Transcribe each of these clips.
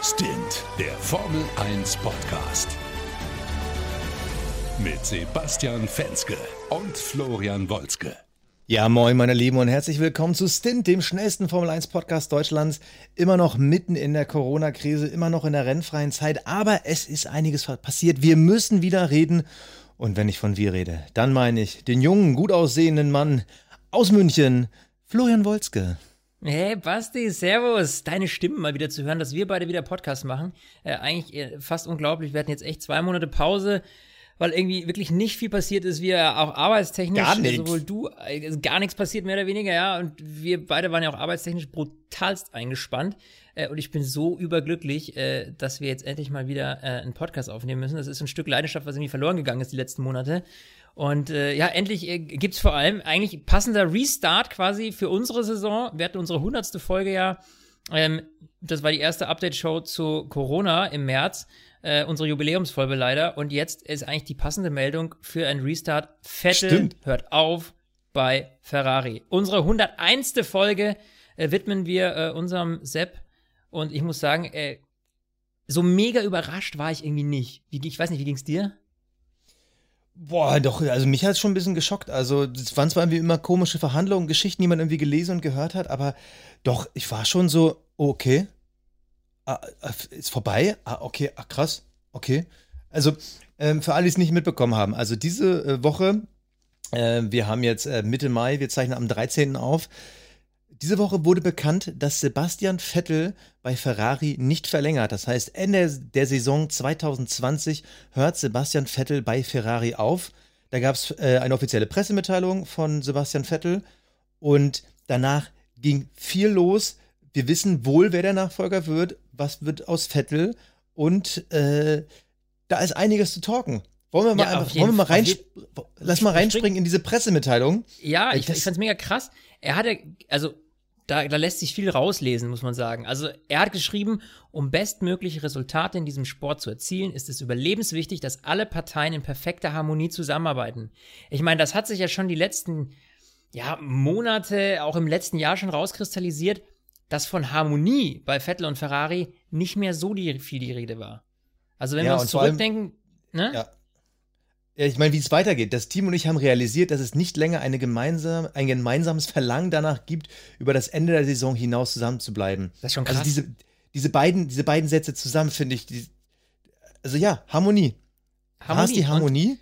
Stint, der Formel 1 Podcast. Mit Sebastian Fenske und Florian Wolzke. Ja, moin, meine Lieben, und herzlich willkommen zu Stint, dem schnellsten Formel 1 Podcast Deutschlands. Immer noch mitten in der Corona-Krise, immer noch in der rennfreien Zeit, aber es ist einiges passiert. Wir müssen wieder reden. Und wenn ich von wir rede, dann meine ich den jungen, gut aussehenden Mann aus München, Florian Wolzke. Hey Basti, Servus. Deine Stimmen mal wieder zu hören, dass wir beide wieder Podcast machen. Äh, eigentlich äh, fast unglaublich. Wir hatten jetzt echt zwei Monate Pause, weil irgendwie wirklich nicht viel passiert ist. Wir auch arbeitstechnisch, Gar nichts. sowohl du, äh, gar nichts passiert mehr oder weniger, ja. Und wir beide waren ja auch arbeitstechnisch brutalst eingespannt. Äh, und ich bin so überglücklich, äh, dass wir jetzt endlich mal wieder äh, einen Podcast aufnehmen müssen. Das ist ein Stück Leidenschaft, was irgendwie verloren gegangen ist die letzten Monate. Und äh, ja, endlich äh, gibt's vor allem eigentlich passender Restart quasi für unsere Saison. Wir hatten unsere hundertste Folge ja. Ähm, das war die erste Update-Show zu Corona im März. Äh, unsere Jubiläumsfolge leider. Und jetzt ist eigentlich die passende Meldung für einen Restart. Vettel Stimmt. hört auf bei Ferrari. Unsere 101. Folge äh, widmen wir äh, unserem Sepp. Und ich muss sagen, äh, so mega überrascht war ich irgendwie nicht. Wie, ich weiß nicht, wie ging's dir? Boah, doch, also mich hat es schon ein bisschen geschockt. Also, es waren zwar irgendwie immer komische Verhandlungen, Geschichten, die man irgendwie gelesen und gehört hat, aber doch, ich war schon so, okay. Ah, ah, ist vorbei? Ah, okay, ah, krass. Okay. Also, ähm, für alle, die es nicht mitbekommen haben, also diese äh, Woche, äh, wir haben jetzt äh, Mitte Mai, wir zeichnen am 13. auf. Diese Woche wurde bekannt, dass Sebastian Vettel bei Ferrari nicht verlängert. Das heißt, Ende der Saison 2020 hört Sebastian Vettel bei Ferrari auf. Da gab es äh, eine offizielle Pressemitteilung von Sebastian Vettel und danach ging viel los. Wir wissen wohl, wer der Nachfolger wird, was wird aus Vettel und äh, da ist einiges zu talken. Wollen wir mal, Ja, einfach, wollen wir mal rein, lass mal Spring- reinspringen in diese Pressemitteilung. Ja, Äh, ich, das- ich fand's mega krass. Er hatte, also da, da lässt sich viel rauslesen, muss man sagen. Also er hat geschrieben, um bestmögliche Resultate in diesem Sport zu erzielen, ist es überlebenswichtig, dass alle Parteien in perfekter Harmonie zusammenarbeiten. Ich meine, das hat sich ja schon die letzten ja, Monate, auch im letzten Jahr schon rauskristallisiert, dass von Harmonie bei Vettel und Ferrari nicht mehr so die, viel die Rede war. Also wenn Ja, wir uns vor allem- zurückdenken, ne? Ja. Ja, ich meine, wie es weitergeht. Das Team und ich haben realisiert, dass es nicht länger gemeinsam, ein gemeinsames Verlangen danach gibt, über das Ende der Saison hinaus zusammen zu bleiben. Das ist schon Also krass. diese, diese, beiden, diese beiden Sätze zusammen finde ich, die, also ja, Harmonie. Da ist die Und- Harmonie.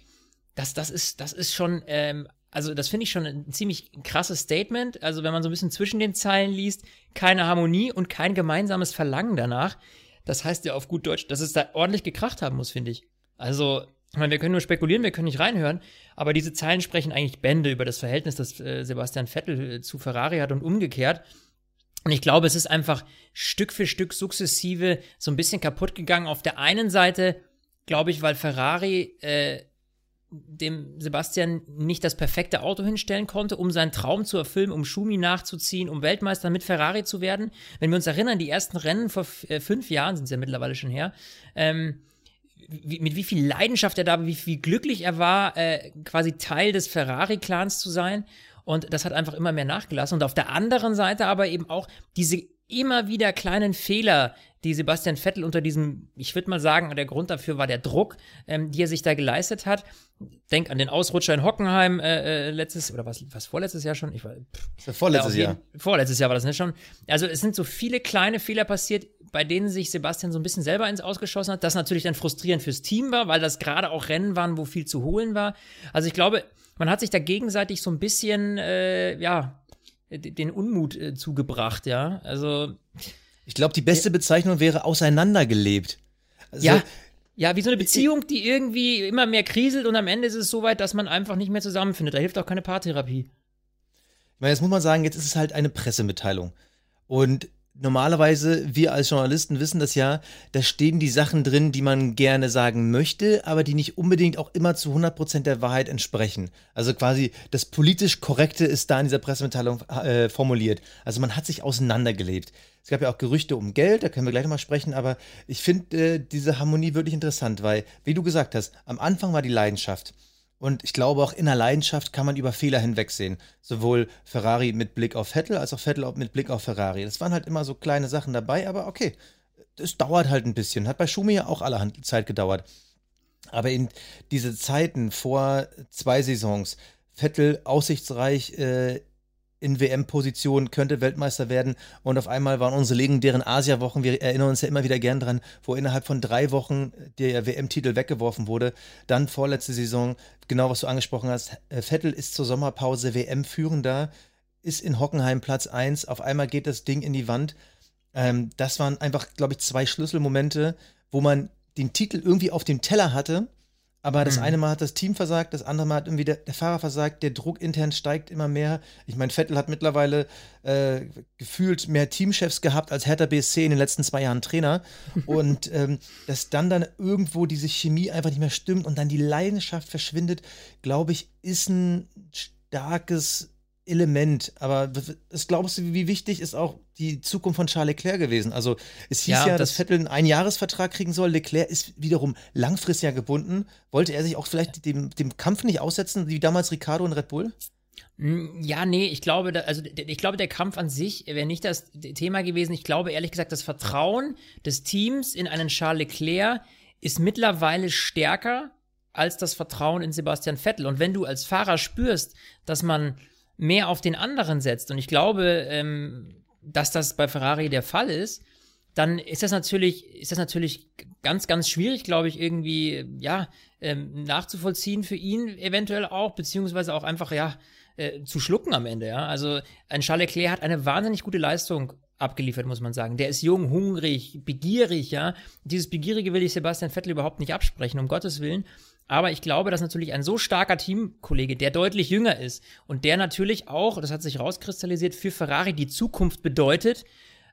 das, das ist, das ist schon, ähm, also das finde ich schon ein ziemlich krasses Statement. Also wenn man so ein bisschen zwischen den Zeilen liest, keine Harmonie und kein gemeinsames Verlangen danach. Das heißt ja auf gut Deutsch, dass es da ordentlich gekracht haben muss, finde ich. Also, ich meine, wir können nur spekulieren, wir können nicht reinhören, aber diese Zeilen sprechen eigentlich Bände über das Verhältnis, das äh, Sebastian Vettel äh, zu Ferrari hat und umgekehrt. Und ich glaube, es ist einfach Stück für Stück sukzessive so ein bisschen kaputt gegangen. Auf der einen Seite, glaube ich, weil Ferrari äh, dem Sebastian nicht das perfekte Auto hinstellen konnte, um seinen Traum zu erfüllen, um Schumi nachzuziehen, um Weltmeister mit Ferrari zu werden. Wenn wir uns erinnern, die ersten Rennen vor äh, fünf Jahren sind es ja mittlerweile schon her, ähm, wie, mit wie viel Leidenschaft er da war, wie viel glücklich er war, äh, quasi Teil des Ferrari-Clans zu sein. Und das hat einfach immer mehr nachgelassen. Und auf der anderen Seite aber eben auch diese immer wieder kleinen Fehler, die Sebastian Vettel unter diesem, ich würde mal sagen, der Grund dafür war der Druck, ähm, die er sich da geleistet hat. Denk an den Ausrutscher in Hockenheim äh, äh, letztes, oder was, was vorletztes Jahr schon? Ich war, pff, vorletztes Jahr. jeden- Vorletztes Jahr war das nicht schon. Also es sind so viele kleine Fehler passiert, bei denen sich Sebastian so ein bisschen selber ins Ausgeschossen hat. Das natürlich dann frustrierend fürs Team war, weil das gerade auch Rennen waren, wo viel zu holen war. Also ich glaube, man hat sich da gegenseitig so ein bisschen, äh, ja, den Unmut äh, zugebracht, ja. Also Ich glaube, die beste Bezeichnung wäre auseinandergelebt. Also, ja, ja, wie so eine Beziehung, die irgendwie immer mehr kriselt und am Ende ist es so weit, dass man einfach nicht mehr zusammenfindet. Da hilft auch keine Paartherapie. Ich meine, jetzt muss man sagen, jetzt ist es halt eine Pressemitteilung. Und normalerweise, wir als Journalisten wissen das ja, da stehen die Sachen drin, die man gerne sagen möchte, aber die nicht unbedingt auch immer zu 100% der Wahrheit entsprechen. Also quasi das politisch Korrekte ist da in dieser Pressemitteilung äh, formuliert. Also man hat sich auseinandergelebt. Es gab ja auch Gerüchte um Geld, da können wir gleich nochmal sprechen, aber ich finde äh, diese Harmonie wirklich interessant, weil, wie du gesagt hast, am Anfang war die Leidenschaft. Und ich glaube, auch in der Leidenschaft kann man über Fehler hinwegsehen. Sowohl Ferrari mit Blick auf Vettel als auch Vettel mit Blick auf Ferrari. Das waren halt immer so kleine Sachen dabei, aber okay. es dauert halt ein bisschen. Hat bei Schumi ja auch allerhand Zeit gedauert. Aber in diese Zeiten vor zwei Saisons, Vettel aussichtsreich äh, in WM-Position, könnte Weltmeister werden. Und auf einmal waren unsere legendären Asia-Wochen, wir erinnern uns ja immer wieder gern dran, wo innerhalb von drei Wochen der WM-Titel weggeworfen wurde. Dann vorletzte Saison, genau was du angesprochen hast, äh, Vettel ist zur Sommerpause WM-Führender, ist in Hockenheim Platz 1, auf einmal geht das Ding in die Wand. Ähm, das waren einfach, glaube ich, zwei Schlüsselmomente, wo man den Titel irgendwie auf dem Teller hatte aber das mhm. eine Mal hat das Team versagt, das andere Mal hat irgendwie der, der, Fahrer versagt, der Druck intern steigt immer mehr. Ich meine, Vettel hat mittlerweile äh, gefühlt mehr Teamchefs gehabt als Hertha BSC in den letzten zwei Jahren Trainer. und ähm, dass dann dann irgendwo diese Chemie einfach nicht mehr stimmt und dann die Leidenschaft verschwindet, glaube ich, ist ein starkes Element. Aber was glaubst du, wie wichtig ist auch die Zukunft von Charles Leclerc gewesen? Also es hieß ja, ja dass Vettel einen Einjahresvertrag kriegen soll. Leclerc ist wiederum langfristig gebunden. Wollte er sich auch vielleicht dem, dem Kampf nicht aussetzen, wie damals Ricardo und Red Bull? Hm, ja, nee, ich glaube, da, also ich glaube, der Kampf an sich wäre nicht das Thema gewesen. Ich glaube ehrlich gesagt, das Vertrauen des Teams in einen Charles Leclerc ist mittlerweile stärker als das Vertrauen in Sebastian Vettel. Und wenn du als Fahrer spürst, dass man mehr auf den anderen setzt, und ich glaube, ähm, dass das bei Ferrari der Fall ist, dann ist das natürlich, ist das natürlich ganz, ganz schwierig, glaube ich, irgendwie, ja, ähm, nachzuvollziehen für ihn eventuell auch, beziehungsweise auch einfach, ja, äh, zu schlucken am Ende, ja. Also ein Charles Leclerc hat eine wahnsinnig gute Leistung abgeliefert, muss man sagen. Der ist jung, hungrig, begierig, ja. Dieses Begierige will ich Sebastian Vettel überhaupt nicht absprechen, um Gottes Willen. Aber ich glaube, dass natürlich ein so starker Teamkollege, der deutlich jünger ist und der natürlich auch, das hat sich rauskristallisiert, für Ferrari die Zukunft bedeutet,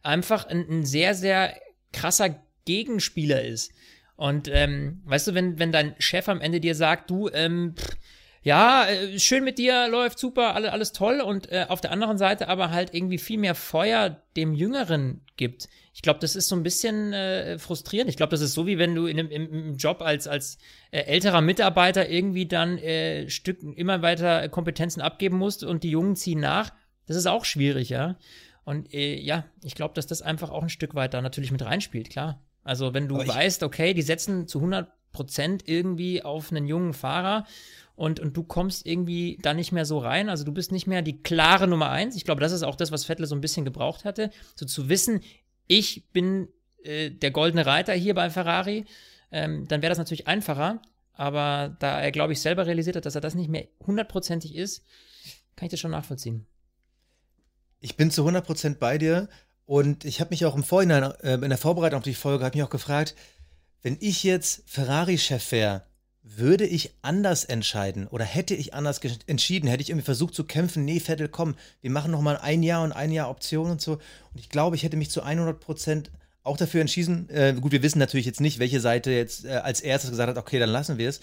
einfach ein, ein sehr, sehr krasser Gegenspieler ist. Und ähm, weißt du, wenn, wenn dein Chef am Ende dir sagt, du, ähm, pff, ja, äh, schön mit dir, läuft super, alles, alles toll und äh, auf der anderen Seite aber halt irgendwie viel mehr Feuer dem Jüngeren gibt. Ich glaube, das ist so ein bisschen äh, frustrierend. Ich glaube, das ist so, wie wenn du in einem, im, Job als, als äh, älterer Mitarbeiter irgendwie dann äh, Stück immer weiter Kompetenzen abgeben musst und die Jungen ziehen nach. Das ist auch schwierig, ja. Und äh, ja, ich glaube, dass das einfach auch ein Stück weit da natürlich mit reinspielt, klar. Also wenn du weißt, okay, die setzen zu 100 Prozent irgendwie auf einen jungen Fahrer und, und du kommst irgendwie da nicht mehr so rein. Also du bist nicht mehr die klare Nummer eins. Ich glaube, das ist auch das, was Vettel so ein bisschen gebraucht hatte. So zu wissen, ich bin äh, der goldene Reiter hier bei Ferrari, ähm, dann wäre das natürlich einfacher. Aber da er, glaube ich, selber realisiert hat, dass er das nicht mehr hundertprozentig ist, kann ich das schon nachvollziehen. Ich bin zu 100% bei dir und ich habe mich auch im Vorhinein, äh, in der Vorbereitung auf die Folge, habe mich auch gefragt, wenn ich jetzt Ferrari-Chef wäre, würde ich anders entscheiden oder hätte ich anders entschieden, hätte ich irgendwie versucht zu kämpfen, nee, Vettel, komm, wir machen noch mal ein Jahr und ein Jahr Option und so. Und ich glaube, ich hätte mich zu 100 Prozent auch dafür entschieden. Äh, gut, wir wissen natürlich jetzt nicht, welche Seite jetzt äh, als erstes gesagt hat, okay, dann lassen wir es.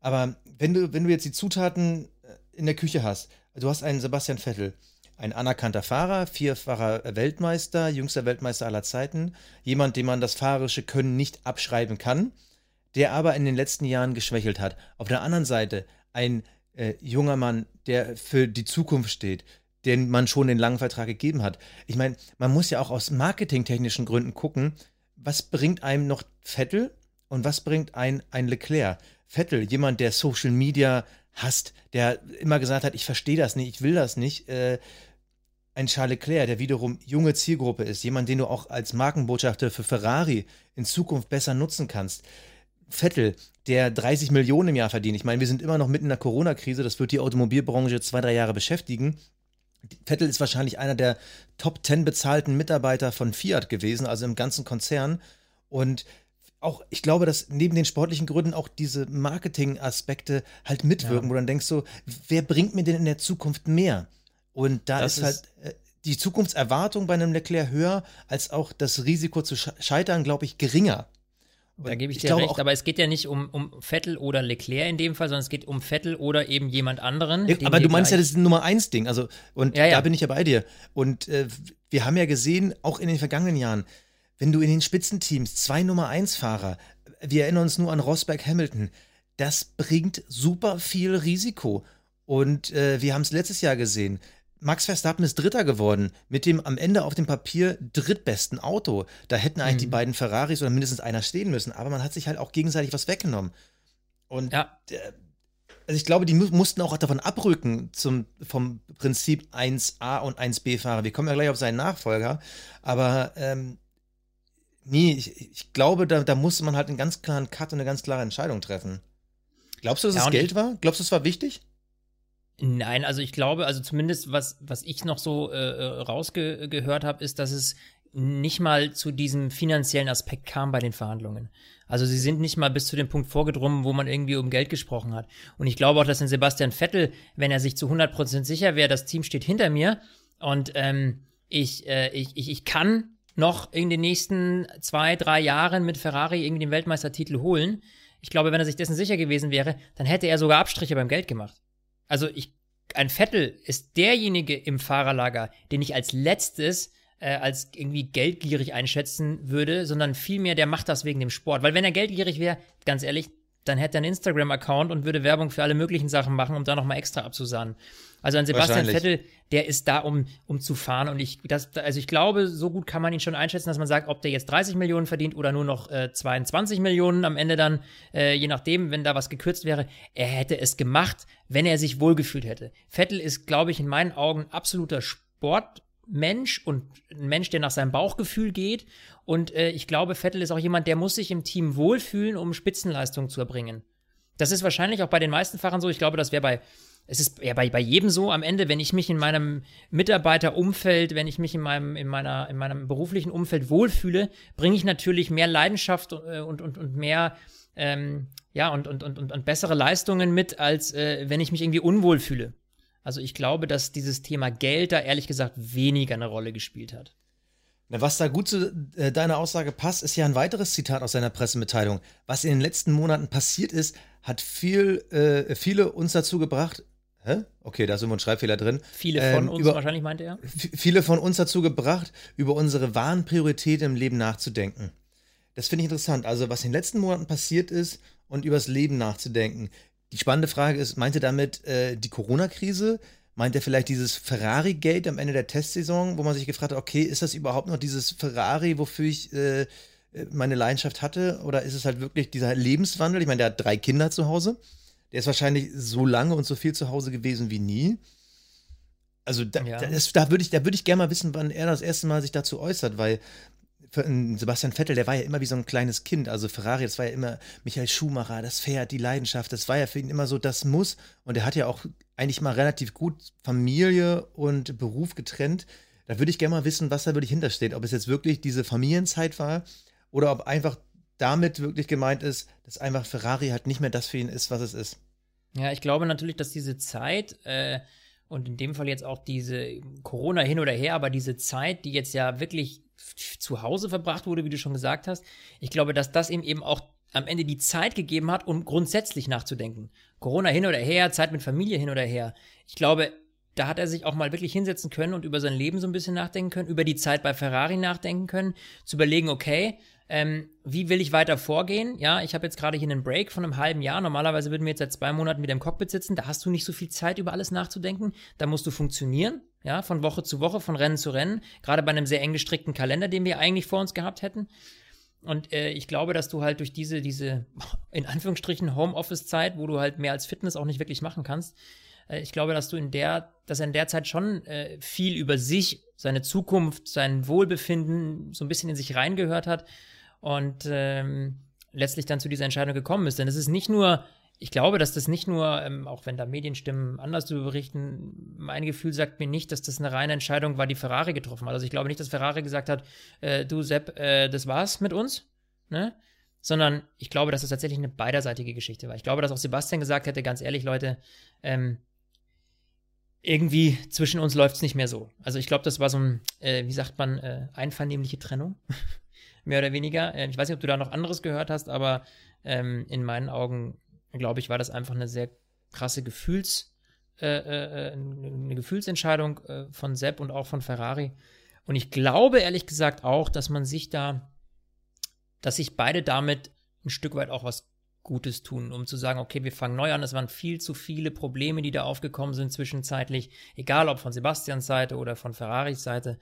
Aber wenn du, wenn du jetzt die Zutaten äh, in der Küche hast, du hast einen Sebastian Vettel, ein anerkannter Fahrer, vierfacher Weltmeister, jüngster Weltmeister aller Zeiten, jemand, dem man das fahrerische Können nicht abschreiben kann der aber in den letzten Jahren geschwächelt hat. Auf der anderen Seite ein äh, junger Mann, der für die Zukunft steht, den man schon den langen Vertrag gegeben hat. Ich meine, man muss ja auch aus marketingtechnischen Gründen gucken, was bringt einem noch Vettel und was bringt ein, ein Leclerc. Vettel, jemand, der Social Media hasst, der immer gesagt hat, ich verstehe das nicht, ich will das nicht. Äh, ein Charles Leclerc, der wiederum junge Zielgruppe ist, jemand, den du auch als Markenbotschafter für Ferrari in Zukunft besser nutzen kannst. Vettel, der 30 Millionen im Jahr verdient. Ich meine, wir sind immer noch mitten in der Corona-Krise. Das wird die Automobilbranche zwei, drei Jahre beschäftigen. Vettel ist wahrscheinlich einer der Top 10 bezahlten Mitarbeiter von Fiat gewesen, also im ganzen Konzern. Und auch, ich glaube, dass neben den sportlichen Gründen auch diese Marketing-Aspekte halt mitwirken, ja. wo dann denkst du, wer bringt mir denn in der Zukunft mehr? Und da ist, ist halt äh, die Zukunftserwartung bei einem Leclerc höher, als auch das Risiko zu scheitern, glaube ich, geringer. Da gebe ich, ich dir recht, aber es geht ja nicht um, um Vettel oder Leclerc in dem Fall, sondern es geht um Vettel oder eben jemand anderen. Ja, aber du meinst ja, das Nummer eins Ding. Also, und ja, ja. da bin ich ja bei dir. Und äh, wir haben ja gesehen, auch in den vergangenen Jahren, wenn du in den Spitzenteams zwei Nummer eins Fahrer, wir erinnern uns nur an Rosberg Hamilton, das bringt super viel Risiko. Und äh, wir haben es letztes Jahr gesehen. Max Verstappen ist Dritter geworden mit dem am Ende auf dem Papier drittbesten Auto. Da hätten eigentlich mhm. die beiden Ferraris oder mindestens einer stehen müssen, aber man hat sich halt auch gegenseitig was weggenommen. Und ja. also ich glaube, die mussten auch davon abrücken zum, vom Prinzip 1a und 1b-Fahrer. Wir kommen ja gleich auf seinen Nachfolger, aber ähm, nee, ich, ich glaube, da, da musste man halt einen ganz klaren Cut und eine ganz klare Entscheidung treffen. Glaubst du, dass ja, es Geld war? Glaubst du, es war wichtig? Nein, also ich glaube, also zumindest was, was ich noch so äh, äh rausgehört habe, ist, dass es nicht mal zu diesem finanziellen Aspekt kam bei den Verhandlungen. Also sie sind nicht mal bis zu dem Punkt vorgedrungen, wo man irgendwie um Geld gesprochen hat. Und ich glaube auch, dass in Sebastian Vettel, wenn er sich zu 100% sicher wäre, das Team steht hinter mir und ähm, ich, äh, ich, ich, ich kann noch in den nächsten zwei, drei Jahren mit Ferrari irgendwie den Weltmeistertitel holen. Ich glaube, wenn er sich dessen sicher gewesen wäre, dann hätte er sogar Abstriche beim Geld gemacht. Also ich, ein Vettel ist derjenige im Fahrerlager, den ich als letztes äh, als irgendwie geldgierig einschätzen würde, sondern vielmehr, der macht das wegen dem Sport. Weil wenn er geldgierig wäre, ganz ehrlich, dann hätte er einen Instagram-Account und würde Werbung für alle möglichen Sachen machen, um da nochmal extra abzusahnen. Also ein Sebastian Vettel, der ist da, um, um zu fahren. Und ich, das, also ich glaube, so gut kann man ihn schon einschätzen, dass man sagt, ob der jetzt 30 Millionen verdient oder nur noch äh, 22 Millionen am Ende dann, äh, je nachdem, wenn da was gekürzt wäre. Er hätte es gemacht, wenn er sich wohlgefühlt hätte. Vettel ist, glaube ich, in meinen Augen absoluter Sport. Mensch und ein Mensch, der nach seinem Bauchgefühl geht. Und äh, ich glaube, Vettel ist auch jemand, der muss sich im Team wohlfühlen, um Spitzenleistung zu erbringen. Das ist wahrscheinlich auch bei den meisten Fahrern so. Ich glaube, das wäre bei, es ist ja bei, bei jedem so am Ende, wenn ich mich in meinem Mitarbeiterumfeld, wenn ich mich in meinem, in meiner, in meinem beruflichen Umfeld wohlfühle, bringe ich natürlich mehr Leidenschaft und, äh, und, und, und mehr, ähm, ja, und, und, und, und bessere Leistungen mit, als äh, wenn ich mich irgendwie unwohl fühle. Also ich glaube, dass dieses Thema Geld da ehrlich gesagt weniger eine Rolle gespielt hat. Na, was da gut zu äh, deiner Aussage passt, ist ja ein weiteres Zitat aus seiner Pressemitteilung. Was in den letzten Monaten passiert ist, hat viel, äh, viele uns dazu gebracht. Hä? Okay, da sind wir ein Schreibfehler drin. Viele von ähm, uns über, wahrscheinlich, meinte er. Viele von uns dazu gebracht, über unsere wahren Prioritäten im Leben nachzudenken. Das finde ich interessant. Also, was in den letzten Monaten passiert ist und übers Leben nachzudenken. Die spannende Frage ist, meint ihr damit äh, die Corona-Krise? Meint er vielleicht dieses Ferrari-Gate am Ende der Testsaison, wo man sich gefragt hat, okay, ist das überhaupt noch dieses Ferrari, wofür ich äh, meine Leidenschaft hatte? Oder ist es halt wirklich dieser Lebenswandel? Ich meine, der hat drei Kinder zu Hause. Der ist wahrscheinlich so lange und so viel zu Hause gewesen wie nie. Also da, ja. das, da würde ich, da ich gerne mal wissen, wann er das erste Mal sich dazu äußert, weil Sebastian Vettel, der war ja immer wie so ein kleines Kind. Also Ferrari, das war ja immer Michael Schumacher, das Pferd, die Leidenschaft, das war ja für ihn immer so das Muss. Und er hat ja auch eigentlich mal relativ gut Familie und Beruf getrennt. Da würde ich gerne mal wissen, was da wirklich hintersteht. Ob es jetzt wirklich diese Familienzeit war oder ob einfach damit wirklich gemeint ist, dass einfach Ferrari halt nicht mehr das für ihn ist, was es ist. Ja, ich glaube natürlich, dass diese Zeit äh, und in dem Fall jetzt auch diese Corona hin oder her, aber diese Zeit, die jetzt ja wirklich zu Hause verbracht wurde, wie du schon gesagt hast, ich glaube, dass das ihm eben auch am Ende die Zeit gegeben hat, um grundsätzlich nachzudenken. Corona hin oder her, Zeit mit Familie hin oder her. Ich glaube, da hat er sich auch mal wirklich hinsetzen können und über sein Leben so ein bisschen nachdenken können, über die Zeit bei Ferrari nachdenken können, zu überlegen, okay, ähm, wie will ich weiter vorgehen? Ja, ich habe jetzt gerade hier einen Break von einem halben Jahr. Normalerweise würden wir jetzt seit zwei Monaten wieder im Cockpit sitzen. Da hast du nicht so viel Zeit, über alles nachzudenken. Da musst du funktionieren, ja, von Woche zu Woche, von Rennen zu Rennen. Gerade bei einem sehr eng gestrickten Kalender, den wir eigentlich vor uns gehabt hätten. Und äh, ich glaube, dass du halt durch diese, diese, in Anführungsstrichen, Homeoffice-Zeit, wo du halt mehr als Fitness auch nicht wirklich machen kannst, äh, ich glaube, dass du in der, dass er in der Zeit schon äh, viel über sich, seine Zukunft, sein Wohlbefinden so ein bisschen in sich reingehört hat und ähm, letztlich dann zu dieser Entscheidung gekommen ist. Denn es ist nicht nur, ich glaube, dass das nicht nur, ähm, auch wenn da Medienstimmen anders darüber berichten, mein Gefühl sagt mir nicht, dass das eine reine Entscheidung war, die Ferrari getroffen hat. Also ich glaube nicht, dass Ferrari gesagt hat, äh, du Sepp, äh, das war's mit uns, ne? Sondern ich glaube, dass das tatsächlich eine beiderseitige Geschichte war. Ich glaube, dass auch Sebastian gesagt hätte, ganz ehrlich, Leute, ähm, irgendwie zwischen uns läuft es nicht mehr so. Also ich glaube, das war so ein, äh, wie sagt man, äh, einvernehmliche Trennung. mehr oder weniger. Äh, ich weiß nicht, ob du da noch anderes gehört hast, aber ähm, in meinen Augen, glaube ich, war das einfach eine sehr krasse Gefühls, äh, äh, äh eine Gefühlsentscheidung äh, von Sepp und auch von Ferrari. Und ich glaube ehrlich gesagt auch, dass man sich da, dass sich beide damit ein Stück weit auch was Gutes tun, um zu sagen, okay, wir fangen neu an. Es waren viel zu viele Probleme, die da aufgekommen sind zwischenzeitlich, egal ob von Sebastians Seite oder von Ferraris Seite.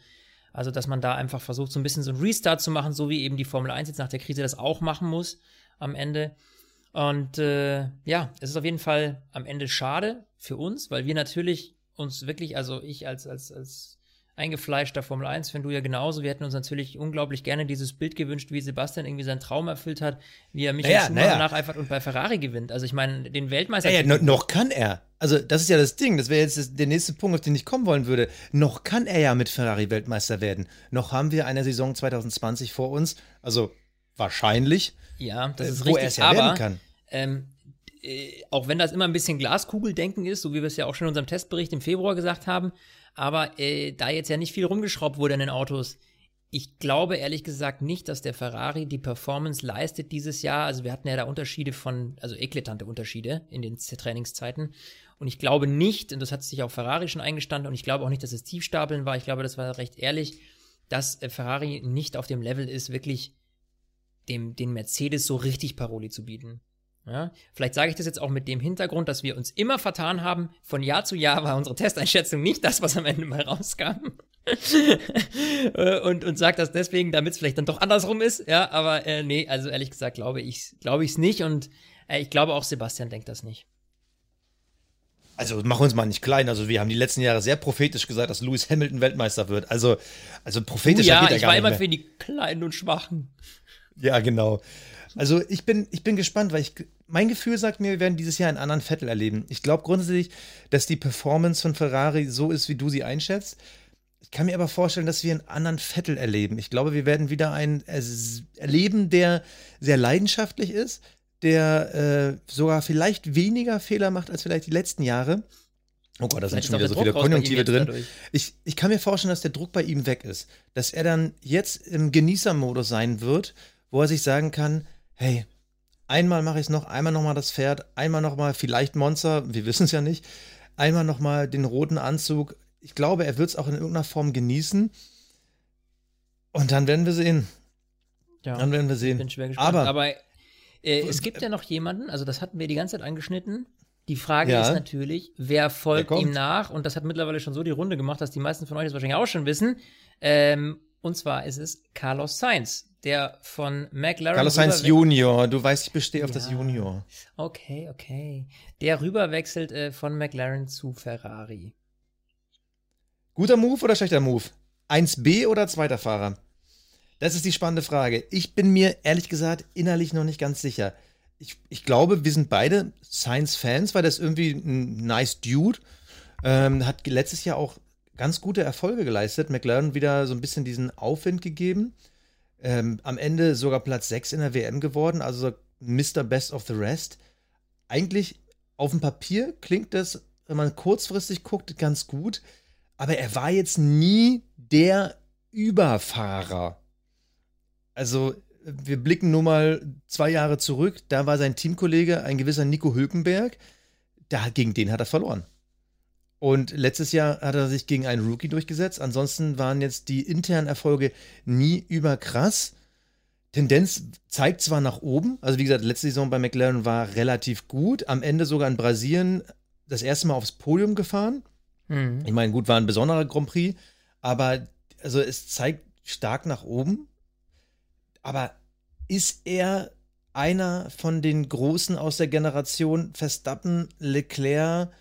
Also, dass man da einfach versucht, so ein bisschen so ein Restart zu machen, so wie eben die Formel 1 jetzt nach der Krise das auch machen muss am Ende. Und äh, ja, es ist auf jeden Fall am Ende schade für uns, weil wir natürlich uns wirklich, also ich als, als, als eingefleischter Formel 1, wenn du ja genauso. Wir hätten uns natürlich unglaublich gerne dieses Bild gewünscht, wie Sebastian irgendwie seinen Traum erfüllt hat, wie er mich Naja, Schumacher naja. nacheifert und bei Ferrari gewinnt. Also ich meine, den Weltmeister. Ja, ja, no, noch kann er. Also, das ist ja das Ding. Das wäre jetzt das, der nächste Punkt, auf den ich kommen wollen würde. Noch kann er ja mit Ferrari Weltmeister werden. Noch haben wir eine Saison 2020 vor uns. Also, wahrscheinlich. ja, das ist wo richtig, aber kann. ähm, äh, auch wenn das immer ein bisschen Glaskugeldenken ist, so wie wir es ja auch schon in unserem Testbericht im Februar gesagt haben, aber äh, da jetzt ja nicht viel rumgeschraubt wurde in den Autos, ich glaube ehrlich gesagt nicht, dass der Ferrari die Performance leistet dieses Jahr. Also wir hatten ja da Unterschiede von, also eklatante Unterschiede in den Trainingszeiten. Und ich glaube nicht, und das hat sich auch Ferrari schon eingestanden, und ich glaube auch nicht, dass es Tiefstapeln war. Ich glaube, das war recht ehrlich, dass äh, Ferrari nicht auf dem Level ist, wirklich dem, den Mercedes so richtig Paroli zu bieten. Ja, vielleicht sage ich das jetzt auch mit dem Hintergrund, dass wir uns immer vertan haben. Von Jahr zu Jahr war unsere Testeinschätzung nicht das, was am Ende mal rauskam. Und und sagt das deswegen, damit es vielleicht dann doch andersrum ist. Ja, aber äh, nee, also ehrlich gesagt glaube ich glaube ich es nicht und äh, ich glaube auch Sebastian denkt das nicht. Also, mach uns mal nicht klein. Also, wir haben die letzten Jahre sehr prophetisch gesagt, dass Lewis Hamilton Weltmeister wird. Also, also prophetisch ja, geht er ich war immer mehr. für die Kleinen und Schwachen. Ja, genau. Also ich bin, ich bin gespannt, weil ich, mein Gefühl sagt mir, wir werden dieses Jahr einen anderen Vettel erleben. Ich glaube grundsätzlich, dass die Performance von Ferrari so ist, wie du sie einschätzt. Ich kann mir aber vorstellen, dass wir einen anderen Vettel erleben. Ich glaube, wir werden wieder einen er- erleben, der sehr leidenschaftlich ist, der äh, sogar vielleicht weniger Fehler macht als vielleicht die letzten Jahre. Oh Gott, da sind schon wieder so viele Konjunktive drin. dadurch. Ich, ich kann mir vorstellen, dass der Druck bei ihm weg ist. Dass er dann jetzt im Genießermodus sein wird, wo er sich sagen kann, hey, einmal mache ich es noch, einmal nochmal das Pferd, einmal nochmal vielleicht Monster, wir wissen es ja nicht, einmal nochmal den roten Anzug. Ich glaube, er wird es auch in irgendeiner Form genießen. Und dann werden wir sehen. Ja. Dann werden wir sehen. bin schwer gespannt. Aber- Aber, äh, es gibt ja noch jemanden, also das hatten wir die ganze Zeit angeschnitten. Die Frage Ja. ist natürlich, wer folgt Wer ihm nach? Und das hat mittlerweile schon so die Runde gemacht, dass die meisten von euch das wahrscheinlich auch schon wissen. Ähm, und zwar ist es Carlos Sainz, der von McLaren. Carlos Sainz Junior, du weißt, ich bestehe auf das Ja. Junior. Okay, okay. Der rüberwechselt äh, von McLaren zu Ferrari. Guter Move oder schlechter Move? 1B oder zweiter Fahrer? Das ist die spannende Frage. Ich bin mir ehrlich gesagt innerlich noch nicht ganz sicher. Ich, ich glaube, wir sind beide Science-Fans, weil das irgendwie ein nice Dude. Ähm, hat letztes Jahr auch ganz gute Erfolge geleistet. McLaren wieder so ein bisschen diesen Aufwind gegeben. Ähm, am Ende sogar Platz 6 in der WM geworden, also Mr. Best of the Rest. Eigentlich auf dem Papier klingt das, wenn man kurzfristig guckt, ganz gut. Aber er war jetzt nie der Überfahrer. Also, wir blicken nur mal zwei Jahre zurück. Da war sein Teamkollege, ein gewisser Nico Hülkenberg. Da, gegen den hat er verloren. Und letztes Jahr hat er sich gegen einen Rookie durchgesetzt. Ansonsten waren jetzt die internen Erfolge nie überkrass. Tendenz zeigt zwar nach oben, also wie gesagt, letzte Saison bei McLaren war relativ gut. Am Ende sogar in Brasilien das erste Mal aufs Podium gefahren. Mhm. Ich meine, gut, war ein besonderer Grand Prix, aber also es zeigt stark nach oben. Aber ist er einer von den Großen aus der Generation Verstappen, Leclerc?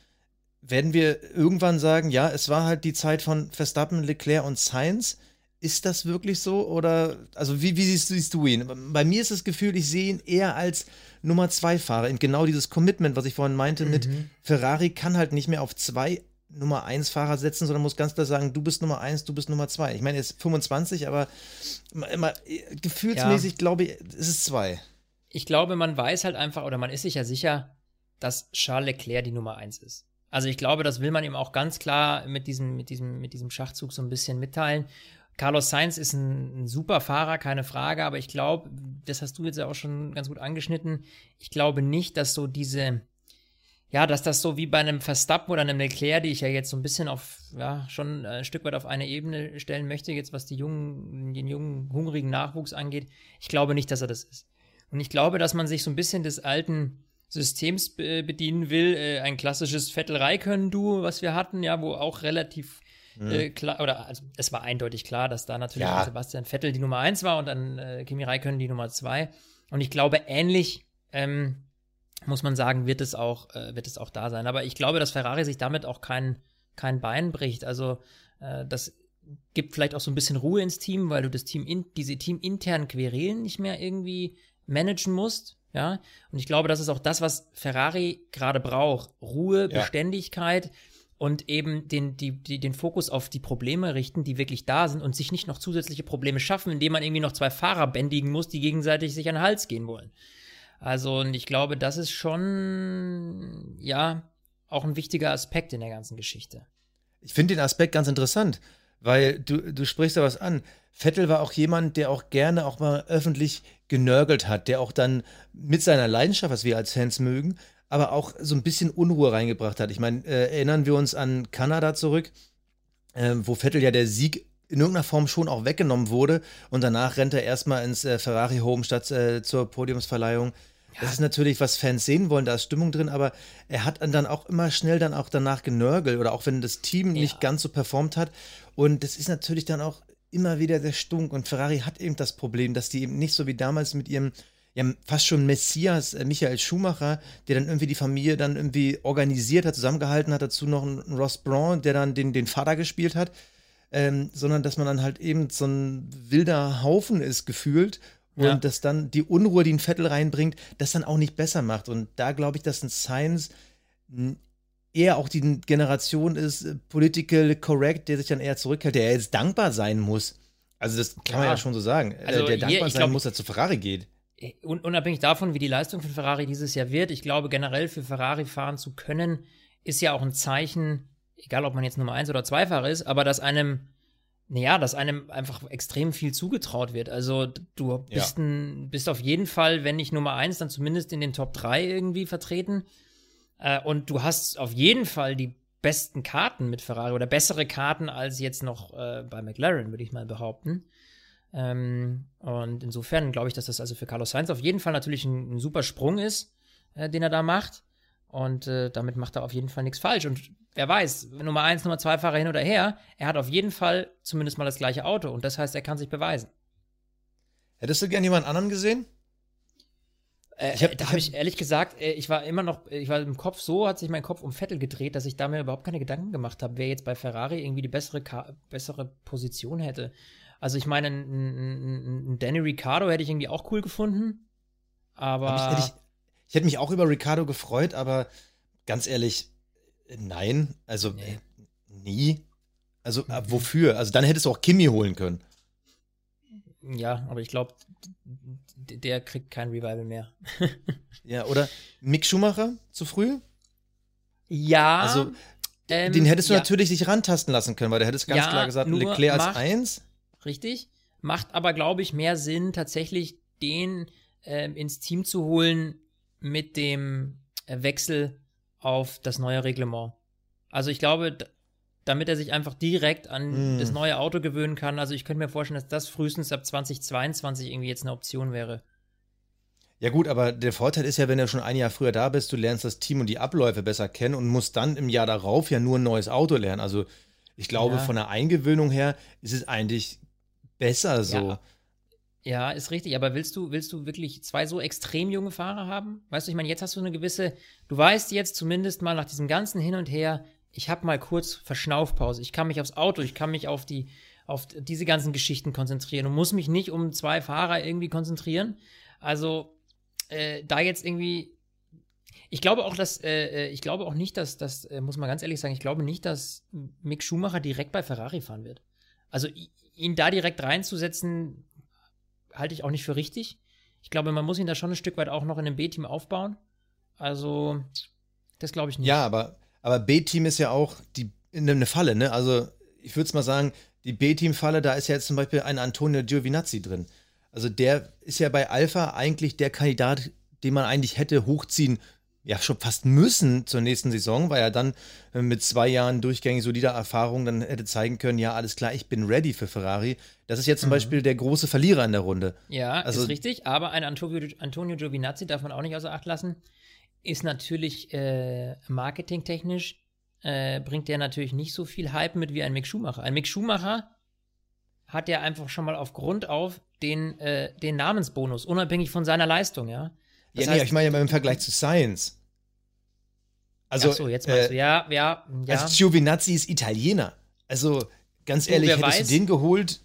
Werden wir irgendwann sagen, ja, es war halt die Zeit von Verstappen, Leclerc und Sainz? Ist das wirklich so? Oder, also wie, wie siehst, siehst du ihn? Bei mir ist das Gefühl, ich sehe ihn eher als Nummer zwei Fahrer. Und genau dieses Commitment, was ich vorhin meinte, mit Ferrari kann halt nicht mehr auf zwei Nummer 1 Fahrer setzen, sondern muss ganz klar sagen, du bist Nummer 1, du bist Nummer 2. Ich meine, er ist 25, aber immer, äh, gefühlsmäßig glaube ich, ist es zwei. ich glaube, man weiß halt einfach, oder man ist sich ja sicher, dass Charles Leclerc die Nummer eins ist. Also ich glaube, das will man ihm auch ganz klar mit diesem, mit diesem, mit diesem Schachzug so ein bisschen mitteilen. Carlos Sainz ist ein, ein super Fahrer, keine Frage, aber ich glaube, das hast du jetzt ja auch schon ganz gut angeschnitten. Ich glaube nicht, dass so diese, ja, dass das so wie bei einem Verstappen oder einem Leclerc, die ich ja jetzt so ein bisschen auf, ja, schon ein Stück weit auf eine Ebene stellen möchte, jetzt was die jungen, den jungen, hungrigen Nachwuchs angeht. Ich glaube nicht, dass er das ist. Und ich glaube, dass man sich so ein bisschen des alten Systems bedienen will. Äh, ein klassisches Vettel-Raikönnen-Duo, was wir hatten, ja, wo auch relativ mhm. äh, klar, oder also es war eindeutig klar, dass da natürlich ja. Sebastian Vettel die Nummer eins war und dann äh, Kimi Raikönnen die Nummer zwei. Und ich glaube, ähnlich ähm, muss man sagen, wird es auch, äh, wird es auch da sein. Aber ich glaube, dass Ferrari sich damit auch kein, kein Bein bricht. Also äh, das gibt vielleicht auch so ein bisschen Ruhe ins Team, weil du das Team in, diese teaminternen Querelen nicht mehr irgendwie managen musst. Ja, und ich glaube, das ist auch das, was Ferrari gerade braucht. Ruhe, ja. Beständigkeit und eben den, die, die, den Fokus auf die Probleme richten, die wirklich da sind und sich nicht noch zusätzliche Probleme schaffen, indem man irgendwie noch zwei Fahrer bändigen muss, die gegenseitig sich an den Hals gehen wollen. Also, und ich glaube, das ist schon, ja, auch ein wichtiger Aspekt in der ganzen Geschichte. Ich finde den Aspekt ganz interessant, weil du, du sprichst da was an. Vettel war auch jemand, der auch gerne auch mal öffentlich genörgelt hat, der auch dann mit seiner Leidenschaft, was wir als Fans mögen, aber auch so ein bisschen Unruhe reingebracht hat. Ich meine, äh, erinnern wir uns an Kanada zurück, äh, wo Vettel ja der Sieg in irgendeiner Form schon auch weggenommen wurde und danach rennt er erstmal ins äh, Ferrari Home statt äh, zur Podiumsverleihung. Ja. Das ist natürlich, was Fans sehen wollen, da ist Stimmung drin, aber er hat dann auch immer schnell dann auch danach genörgelt oder auch wenn das Team ja. nicht ganz so performt hat. Und das ist natürlich dann auch immer wieder der Stunk. Und Ferrari hat eben das Problem, dass die eben nicht so wie damals mit ihrem ja, fast schon Messias äh, Michael Schumacher, der dann irgendwie die Familie dann irgendwie organisiert hat, zusammengehalten hat, dazu noch ein Ross Braun, der dann den, den Vater gespielt hat, ähm, sondern dass man dann halt eben so ein wilder Haufen ist gefühlt und ja. dass dann die Unruhe, die ein Vettel reinbringt, das dann auch nicht besser macht. Und da glaube ich, dass ein Science eher auch die Generation ist, äh, political correct, der sich dann eher zurückhält, der jetzt dankbar sein muss. Also das kann Klar. man ja schon so sagen, äh, also der dankbar hier, sein glaub, muss, dass er zu Ferrari geht. Äh, unabhängig davon, wie die Leistung von Ferrari dieses Jahr wird, ich glaube generell für Ferrari fahren zu können, ist ja auch ein Zeichen, egal ob man jetzt Nummer 1 oder 2 Fahrer ist, aber dass einem, naja, dass einem einfach extrem viel zugetraut wird. Also du bist, ja. ein, bist auf jeden Fall, wenn nicht Nummer 1, dann zumindest in den Top 3 irgendwie vertreten. Äh, und du hast auf jeden Fall die besten Karten mit Ferrari oder bessere Karten als jetzt noch äh, bei McLaren, würde ich mal behaupten. Ähm, und insofern glaube ich, dass das also für Carlos Sainz auf jeden Fall natürlich ein, ein super Sprung ist, äh, den er da macht. Und äh, damit macht er auf jeden Fall nichts falsch. Und wer weiß, Nummer 1, Nummer 2 Fahrer hin oder her, er hat auf jeden Fall zumindest mal das gleiche Auto. Und das heißt, er kann sich beweisen. Hättest du gern jemand anderen gesehen? Äh, ich hab, da habe ich ehrlich gesagt, äh, ich war immer noch, ich war im Kopf so, hat sich mein Kopf um Vettel gedreht, dass ich da mir überhaupt keine Gedanken gemacht habe, wer jetzt bei Ferrari irgendwie die bessere, bessere Position hätte. Also ich meine, ein, Danny Ricciardo hätte ich irgendwie auch cool gefunden, aber ich, hätte ich, ich, hätte mich auch über Ricciardo gefreut, aber ganz ehrlich, nein, also nee. nie. Also mhm. wofür? Also dann hättest du auch Kimi holen können. Ja, aber ich glaube, der kriegt kein Revival mehr. ja, oder Mick Schumacher zu früh? Ja. Also, ähm, den hättest du ja. natürlich sich rantasten lassen können, weil der hättest ganz ja, klar gesagt, Leclerc als eins. Richtig. Macht aber, glaube ich, mehr Sinn, tatsächlich den äh, ins Team zu holen mit dem Wechsel auf das neue Reglement. Also ich glaube, damit er sich einfach direkt an mm. das neue Auto gewöhnen kann. Also ich könnte mir vorstellen, dass das frühestens ab 2022 irgendwie jetzt eine Option wäre. Ja gut, aber der Vorteil ist ja, wenn du schon ein Jahr früher da bist, du lernst das Team und die Abläufe besser kennen und musst dann im Jahr darauf ja nur ein neues Auto lernen. Also ich glaube, ja. von der Eingewöhnung her ist es eigentlich besser so. Ja. Ja, ist richtig, aber willst du, willst du wirklich zwei so extrem junge Fahrer haben? Weißt du, ich meine, jetzt hast du eine gewisse, du weißt jetzt zumindest mal nach diesem ganzen Hin und Her, ich habe mal kurz Verschnaufpause. Ich kann mich aufs Auto, ich kann mich auf die, auf diese ganzen Geschichten konzentrieren und muss mich nicht um zwei Fahrer irgendwie konzentrieren. Also äh, da jetzt irgendwie, ich glaube auch, dass, äh, äh ich glaube auch nicht, dass, das äh, muss man ganz ehrlich sagen, ich glaube nicht, dass Mick Schumacher direkt bei Ferrari fahren wird. Also ihn da direkt reinzusetzen, halte ich auch nicht für richtig. Ich glaube, man muss ihn da schon ein Stück weit auch noch in einem B-Team aufbauen. Also, das glaube ich nicht. Ja, aber aber B-Team ist ja auch die, eine Falle, ne? Also ich würde es mal sagen, die B-Team-Falle, da ist ja jetzt zum Beispiel ein Antonio Giovinazzi drin. Also der ist ja bei Alpha eigentlich der Kandidat, den man eigentlich hätte hochziehen ja schon fast müssen zur nächsten Saison, weil er dann äh, mit zwei Jahren durchgängig solider Erfahrung dann hätte zeigen können, ja, alles klar, ich bin ready für Ferrari. Das ist jetzt zum mhm. Beispiel der große Verlierer in der Runde. Ja, also, ist richtig, aber ein Antonio, Antonio Giovinazzi darf man auch nicht außer Acht lassen. Ist natürlich äh, marketingtechnisch, äh, bringt der natürlich nicht so viel Hype mit wie ein Mick Schumacher. Ein Mick Schumacher hat ja einfach schon mal auf Grund auf den, äh, den Namensbonus, unabhängig von seiner Leistung, ja. Das ja, heißt, nee, ich meine ja im Vergleich zu Science. Also, Ach so, jetzt meinst äh, du, ja, ja, ja. Also Giovinazzi ist Italiener. Also, ganz ehrlich, du, hättest weiß, du den geholt?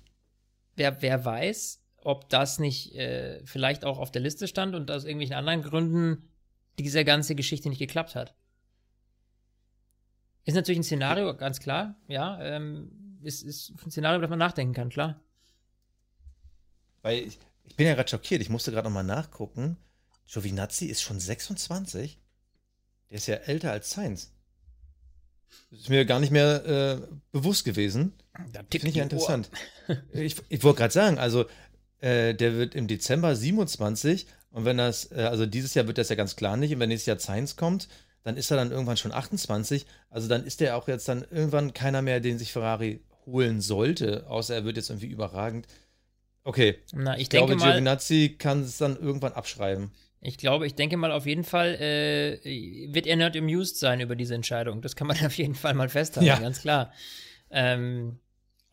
Wer, wer weiß, ob das nicht äh, vielleicht auch auf der Liste stand und aus irgendwelchen anderen Gründen diese ganze Geschichte nicht geklappt hat. Ist natürlich ein Szenario, ganz klar, ja. Ähm, ist, ist ein Szenario, über das man nachdenken kann, klar. Weil ich, ich bin ja gerade schockiert, ich musste gerade nochmal nachgucken. Giovinazzi ist schon 26. Der ist ja älter als Sainz. Das ist mir gar nicht mehr äh, bewusst gewesen. Finde ich ja interessant. ich, ich wollte gerade sagen, also äh, der wird im Dezember 27 und wenn das, äh, also dieses Jahr wird das ja ganz klar nicht und wenn nächstes Jahr Sainz kommt, dann ist er dann irgendwann schon 28. Also dann ist der auch jetzt dann irgendwann keiner mehr, den sich Ferrari holen sollte, außer er wird jetzt irgendwie überragend. Okay. Na, ich, ich denke glaube, Giovinazzi kann es dann irgendwann abschreiben. Ich glaube, ich denke mal auf jeden Fall äh, wird er nicht amused sein über diese Entscheidung. Das kann man auf jeden Fall mal festhalten, ja. ganz klar. Ähm,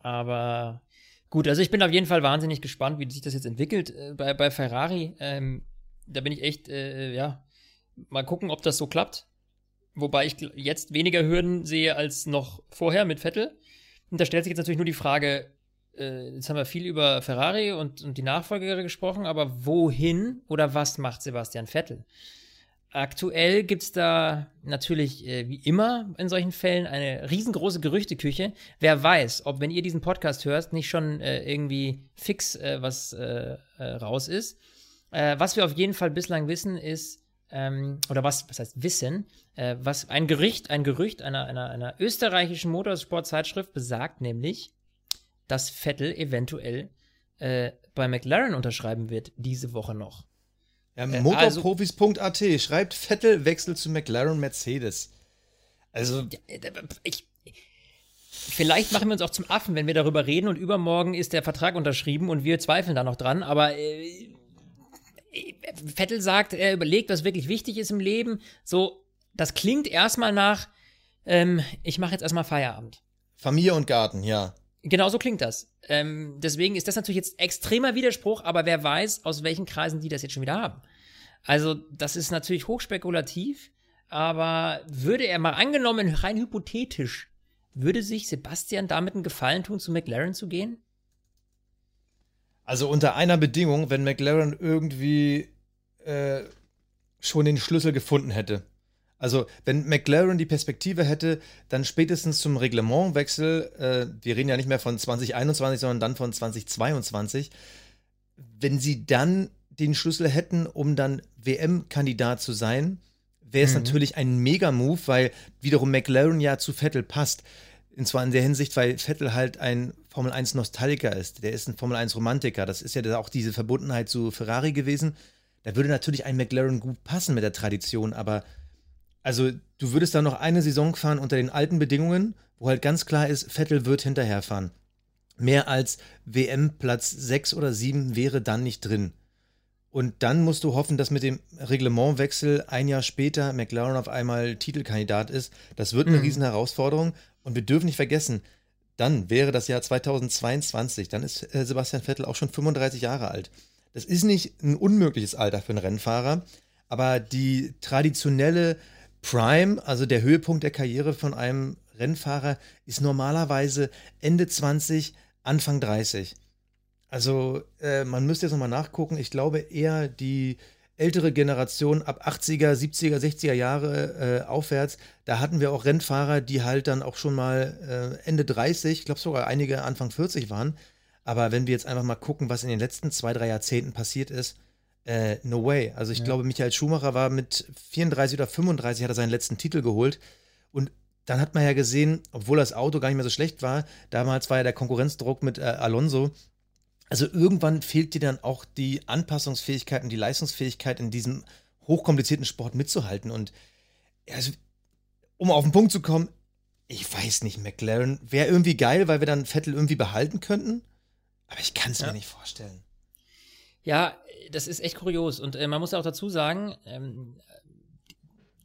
aber gut, also ich bin auf jeden Fall wahnsinnig gespannt, wie sich das jetzt entwickelt äh, bei, bei Ferrari. Ähm, da bin ich echt, äh, ja, mal gucken, ob das so klappt. Wobei ich jetzt weniger Hürden sehe als noch vorher mit Vettel. Und da stellt sich jetzt natürlich nur die Frage, äh, jetzt haben wir viel über Ferrari und, und die Nachfolger gesprochen, aber wohin oder was macht Sebastian Vettel? Aktuell gibt es da natürlich, äh, wie immer in solchen Fällen, eine riesengroße Gerüchteküche. Wer weiß, ob, wenn ihr diesen Podcast hört, nicht schon äh, irgendwie fix äh, was äh, äh, raus ist. was wir auf jeden Fall bislang wissen, ist, ähm, oder was, was heißt wissen, was ein Gericht, ein Gerücht einer, einer, einer österreichischen Motorsportzeitschrift besagt, nämlich, dass Vettel eventuell äh, bei McLaren unterschreiben wird, diese Woche noch. Ja, äh, Motorprofis.at also, schreibt Vettel Wechsel zu McLaren Mercedes. Also. Ich, vielleicht machen wir uns auch zum Affen, wenn wir darüber reden und übermorgen ist der Vertrag unterschrieben und wir zweifeln da noch dran, aber. Äh, Vettel sagt, er überlegt, was wirklich wichtig ist im Leben. So, das klingt erstmal nach, ähm, ich mache jetzt erstmal Feierabend. Familie und Garten, ja. Genau so klingt das. Ähm, deswegen ist das natürlich jetzt extremer Widerspruch, aber wer weiß, aus welchen Kreisen die das jetzt schon wieder haben. Also, das ist natürlich hochspekulativ, aber würde er mal angenommen, rein hypothetisch, würde sich Sebastian damit einen Gefallen tun, zu McLaren zu gehen? Also unter einer Bedingung, wenn McLaren irgendwie äh, schon den Schlüssel gefunden hätte. Also, wenn McLaren die Perspektive hätte, dann spätestens zum Reglementwechsel, äh, wir reden ja nicht mehr von 2021, sondern dann von 2022, wenn sie dann den Schlüssel hätten, um dann WM-Kandidat zu sein, wäre es mhm. natürlich ein Mega-Move, weil wiederum McLaren ja zu Vettel passt. Und zwar in der Hinsicht, weil Vettel halt ein Formel 1 Nostalgiker ist. Der ist ein Formel 1 Romantiker. Das ist ja auch diese Verbundenheit zu Ferrari gewesen. Da würde natürlich ein McLaren gut passen mit der Tradition, aber also du würdest da noch eine Saison fahren unter den alten Bedingungen, wo halt ganz klar ist, Vettel wird hinterherfahren. Mehr als WM Platz 6 oder 7 wäre dann nicht drin. Und dann musst du hoffen, dass mit dem Reglementwechsel ein Jahr später McLaren auf einmal Titelkandidat ist. Das wird eine mhm. riesen Herausforderung. Und wir dürfen nicht vergessen, dann wäre das Jahr 2022. Dann ist äh, Sebastian Vettel auch schon 35 Jahre alt. Das ist nicht ein unmögliches Alter für einen Rennfahrer, aber die traditionelle Prime, also der Höhepunkt der Karriere von einem Rennfahrer, ist normalerweise Ende 20, Anfang 30. Also äh, man müsste jetzt nochmal nachgucken. Ich glaube eher die ältere Generation ab 80er, 70er, 60er Jahre äh, aufwärts, da hatten wir auch Rennfahrer, die halt dann auch schon mal äh, Ende 30, ich glaube sogar einige Anfang 40 waren. Aber wenn wir jetzt einfach mal gucken, was in den letzten zwei, drei Jahrzehnten passiert ist, äh, no way. Also ich ja. glaube, Michael Schumacher war mit 34 oder 35 hat er seinen letzten Titel geholt. Und dann hat man ja gesehen, obwohl das Auto gar nicht mehr so schlecht war, damals war ja der Konkurrenzdruck mit äh, Alonso. Also irgendwann fehlt dir dann auch die Anpassungsfähigkeit und die Leistungsfähigkeit in diesem hochkomplizierten Sport mitzuhalten. Und also, um auf den Punkt zu kommen, ich weiß nicht, McLaren wäre irgendwie geil, weil wir dann Vettel irgendwie behalten könnten. Aber ich kann es Ja. mir nicht vorstellen. Ja, das ist echt kurios. Und äh, man muss auch dazu sagen, ähm,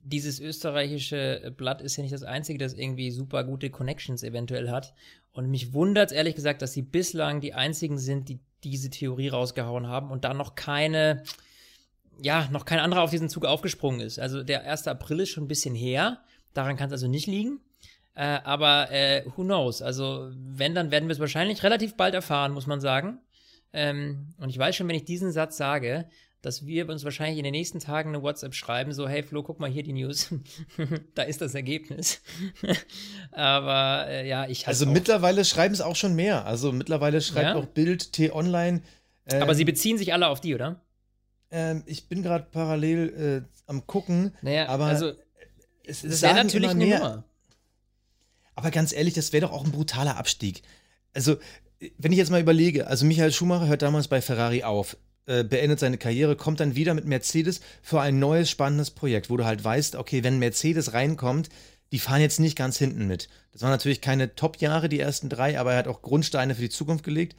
dieses österreichische Blatt ist ja nicht das einzige, das irgendwie super gute Connections eventuell hat. Und mich wundert ehrlich gesagt, dass sie bislang die einzigen sind, die diese Theorie rausgehauen haben und da noch keine, ja, noch kein anderer auf diesen Zug aufgesprungen ist. Also der 1. April ist schon ein bisschen her. Daran kann es also nicht liegen. Äh, aber äh, who knows? Also wenn, dann werden wir es wahrscheinlich relativ bald erfahren, muss man sagen. Ähm, und ich weiß schon, wenn ich diesen Satz sage, dass wir uns wahrscheinlich in den nächsten Tagen eine WhatsApp schreiben, so, hey Flo, guck mal hier die News. da ist das Ergebnis. Aber äh, ja, ich Also mittlerweile schreiben es auch schon mehr. Also mittlerweile schreibt Ja? auch Bild T-Online. Ähm, Aber sie beziehen sich alle auf die, oder? ähm, ich bin gerade parallel äh, am gucken. Naja, aber also es, das wäre natürlich eine. Nummer. Aber ganz ehrlich, das wäre doch auch ein brutaler Abstieg. Also, wenn ich jetzt mal überlege, also Michael Schumacher hört damals bei Ferrari auf, äh, beendet seine Karriere, kommt dann wieder mit Mercedes für ein neues spannendes Projekt, wo du halt weißt, okay, wenn Mercedes reinkommt, die fahren jetzt nicht ganz hinten mit. Das waren natürlich keine Top-Jahre, die ersten drei, aber er hat auch Grundsteine für die Zukunft gelegt.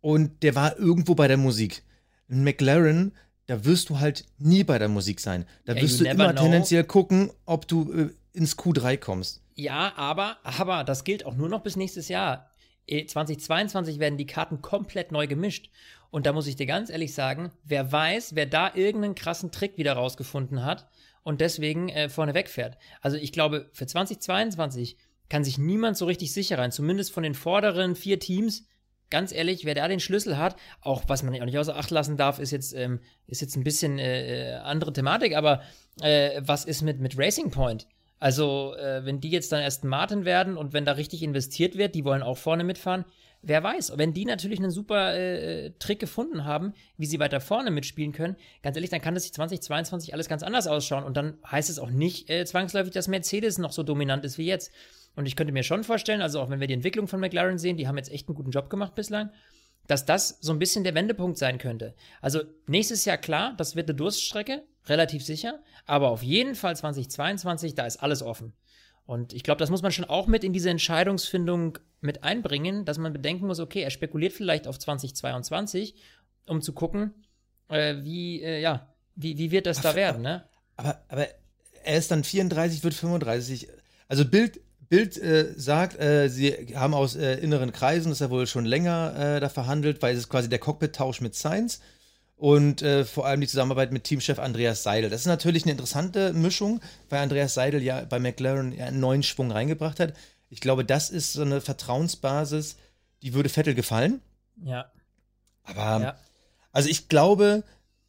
Und der war irgendwo bei der Musik. Ein McLaren, da wirst du halt nie bei der Musik sein. Da Ja, wirst du immer know. tendenziell gucken, ob du äh, ins Q3 kommst. Ja, aber, aber das gilt auch nur noch bis nächstes Jahr. Eh, 2022 werden die Karten komplett neu gemischt. Und da muss ich dir ganz ehrlich sagen, wer weiß, wer da irgendeinen krassen Trick wieder rausgefunden hat und deswegen äh, vorne wegfährt. Also ich glaube, für 2022 kann sich niemand so richtig sicher rein, zumindest von den vorderen vier Teams. Ganz ehrlich, wer da den Schlüssel hat, auch was man auch nicht außer Acht lassen darf, ist jetzt, ähm, ist jetzt ein bisschen äh, äh, andere Thematik, aber äh, was ist mit, mit Racing Point? Also, äh, wenn die jetzt dann erst Martin werden und wenn da richtig investiert wird, die wollen auch vorne mitfahren, wer weiß. Wenn die natürlich einen super äh, Trick gefunden haben, wie sie weiter vorne mitspielen können, ganz ehrlich, dann kann das sich 2022 alles ganz anders ausschauen und dann heißt es auch nicht äh, zwangsläufig, dass Mercedes noch so dominant ist wie jetzt. Und ich könnte mir schon vorstellen, also auch wenn wir die Entwicklung von McLaren sehen, die haben jetzt echt einen guten Job gemacht bislang, dass das so ein bisschen der Wendepunkt sein könnte. Also nächstes Jahr klar, das wird eine Durststrecke, relativ sicher, aber auf jeden Fall 2022, da ist alles offen. Und ich glaube, das muss man schon auch mit in diese Entscheidungsfindung mit einbringen, dass man bedenken muss, okay, er spekuliert vielleicht auf 2022, um zu gucken, äh, wie, äh, ja, wie, wie wird das da werden, ne? Aber, aber er ist dann 34, wird 35. Also Bild, Bild äh, sagt, äh, sie haben aus äh, inneren Kreisen, das er wohl schon länger äh, da verhandelt, weil es ist quasi der Cockpit-Tausch mit Sainz und äh, vor allem die Zusammenarbeit mit Teamchef Andreas Seidel. Das ist natürlich eine interessante Mischung, weil Andreas Seidel ja bei McLaren ja einen neuen Schwung reingebracht hat. Ich glaube, das ist so eine Vertrauensbasis, die würde Vettel gefallen. Ja. Aber Ja. also ich glaube,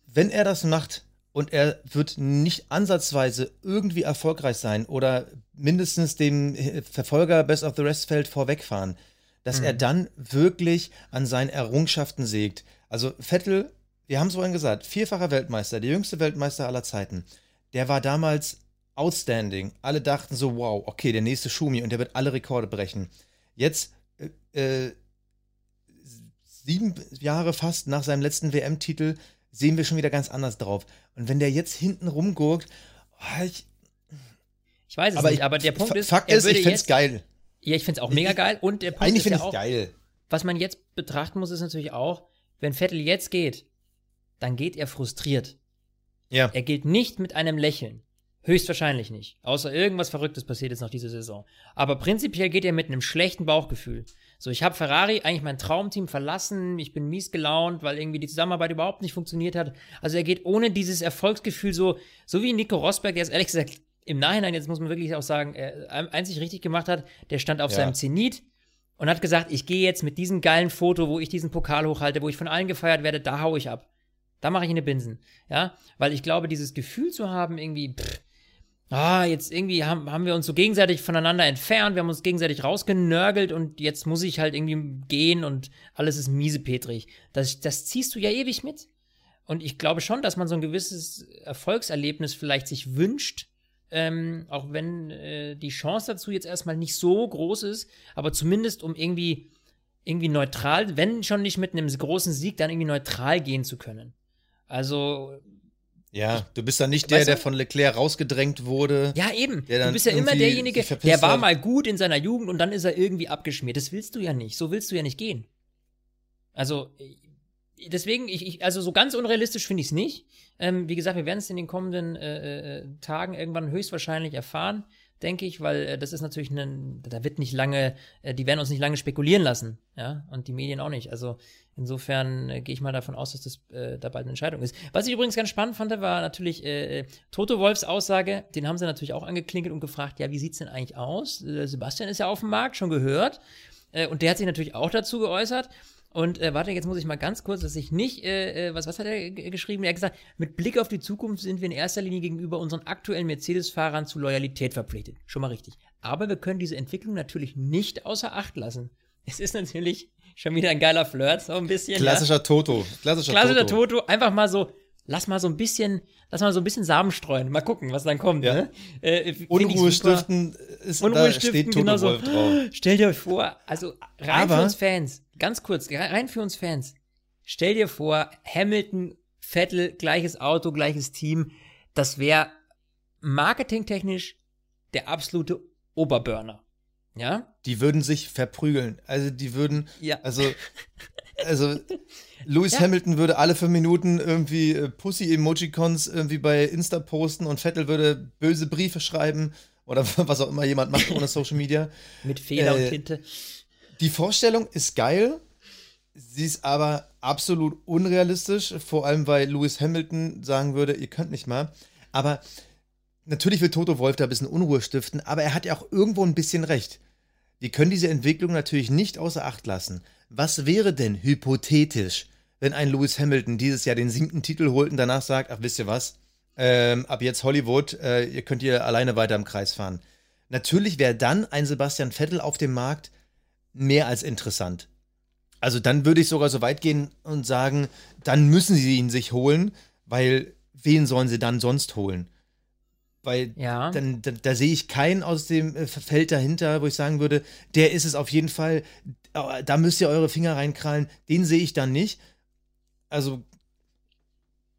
wenn er das macht und er wird nicht ansatzweise irgendwie erfolgreich sein oder mindestens dem äh, Verfolger Best of the Rest Feld vorwegfahren, dass er dann wirklich an seinen Errungenschaften sägt. Also Vettel, wir haben es vorhin gesagt, vierfacher Weltmeister, der jüngste Weltmeister aller Zeiten. Der war damals outstanding. Alle dachten so, wow, okay, der nächste Schumi und der wird alle Rekorde brechen. Jetzt äh, äh, sieben Jahre fast nach seinem letzten WM-Titel sehen wir schon wieder ganz anders drauf. Und wenn der jetzt hinten rumgurkt, oh, ich, Ich weiß es aber, nicht, ich, aber der Punkt ist, Fakt ist, ich find's jetzt, geil. Ja, ich finde es auch mega geil und der Punkt Eigentlich ist finde ich auch, geil. was man jetzt betrachten muss, ist natürlich auch, wenn Vettel jetzt geht, dann geht er frustriert. Ja. Er geht nicht mit einem Lächeln. Höchstwahrscheinlich nicht. Außer irgendwas Verrücktes passiert jetzt noch diese Saison. Aber prinzipiell geht er mit einem schlechten Bauchgefühl. So, ich habe Ferrari, eigentlich mein Traumteam, verlassen. Ich bin mies gelaunt, weil irgendwie die Zusammenarbeit überhaupt nicht funktioniert hat. Also er geht ohne dieses Erfolgsgefühl so, so wie Nico Rosberg, der es ehrlich gesagt im Nachhinein, jetzt muss man wirklich auch sagen, äh, einzig richtig gemacht hat, der stand auf Ja. seinem Zenit und hat gesagt, ich gehe jetzt mit diesem geilen Foto, wo ich diesen Pokal hochhalte, wo ich von allen gefeiert werde, da hau ich ab. Da mache ich eine Binsen. Ja, weil ich glaube, dieses Gefühl zu haben, irgendwie, pff, ah, jetzt irgendwie haben, haben wir uns so gegenseitig voneinander entfernt, wir haben uns gegenseitig rausgenörgelt und jetzt muss ich halt irgendwie gehen und alles ist miesepetrig. Das, das ziehst du ja ewig mit. Und ich glaube schon, dass man so ein gewisses Erfolgserlebnis vielleicht sich wünscht, ähm, auch wenn äh, die Chance dazu jetzt erstmal nicht so groß ist, aber zumindest um irgendwie, irgendwie neutral, wenn schon nicht mit einem großen Sieg, dann irgendwie neutral gehen zu können. Also, Ja, du bist dann nicht der, der von Leclerc rausgedrängt wurde. Ja, eben. Der Du bist ja immer derjenige, der war mal gut in seiner Jugend und dann ist er irgendwie abgeschmiert. Das willst du ja nicht. So willst du ja nicht gehen. Also, äh, deswegen, ich, ich also so ganz unrealistisch finde ich es nicht. Ähm, wie gesagt, wir werden es in den kommenden äh, äh, Tagen irgendwann höchstwahrscheinlich erfahren, denke ich, weil äh, das ist natürlich ein, da wird nicht lange, äh, die werden uns nicht lange spekulieren lassen, ja, und die Medien auch nicht. Also insofern äh, gehe ich mal davon aus, dass das äh, da bald eine Entscheidung ist. Was ich übrigens ganz spannend fand, war natürlich äh, äh, Toto Wolfs Aussage, den haben sie natürlich auch angeklinkelt und gefragt, ja, wie sieht's denn eigentlich aus? Äh, Sebastian ist ja auf dem Markt, schon gehört. Äh, und der hat sich natürlich auch dazu geäußert. Und äh, warte, jetzt muss ich mal ganz kurz, dass ich nicht, äh, äh, was, was hat er geschrieben? Er hat gesagt, mit Blick auf die Zukunft sind wir in erster Linie gegenüber unseren aktuellen Mercedes-Fahrern zu Loyalität verpflichtet. Schon mal richtig. Aber wir können diese Entwicklung natürlich nicht außer Acht lassen. Es ist natürlich schon wieder ein geiler Flirt, so ein bisschen. ja. Klassischer Toto. Klassischer, Klassischer Toto. Toto, einfach mal so, lass mal so ein bisschen, lass mal so ein bisschen Samen streuen. Mal gucken, was dann kommt. Ja. Ne? Äh, ich Unruhe stiften ist Unruhe da stiften, steht Toto genau so. Drauf. Stell dir vor, also rein Aber- für uns Fans, ganz kurz, rein für uns Fans. Stell dir vor, Hamilton, Vettel, gleiches Auto, gleiches Team. Das wäre marketingtechnisch der absolute Oberburner. Ja? Die würden sich verprügeln. Also die würden, Ja. also, also Lewis Ja. Hamilton würde alle fünf Minuten irgendwie äh, Pussy-Emojicons irgendwie bei Insta posten und Vettel würde böse Briefe schreiben oder was auch immer jemand macht ohne Social Media. Mit Fehler Äh, und Tinte. Die Vorstellung ist geil, sie ist aber absolut unrealistisch, vor allem weil Lewis Hamilton sagen würde, ihr könnt nicht mal. Aber natürlich will Toto Wolf da ein bisschen Unruhe stiften, aber er hat ja auch irgendwo ein bisschen recht. Wir können diese Entwicklung natürlich nicht außer Acht lassen. Was wäre denn hypothetisch, wenn ein Lewis Hamilton dieses Jahr den siebten Titel holt und danach sagt, ach wisst ihr was, ähm, ab jetzt Hollywood, äh, ihr könnt hier alleine weiter im Kreis fahren. Natürlich wäre dann ein Sebastian Vettel auf dem Markt mehr als interessant. Also dann würde ich sogar so weit gehen und sagen, dann müssen sie ihn sich holen, weil wen sollen sie dann sonst holen? Weil Ja. dann, da, da sehe ich keinen aus dem äh, Feld dahinter, wo ich sagen würde, der ist es auf jeden Fall, äh, da müsst ihr eure Finger reinkrallen, den sehe ich dann nicht. Also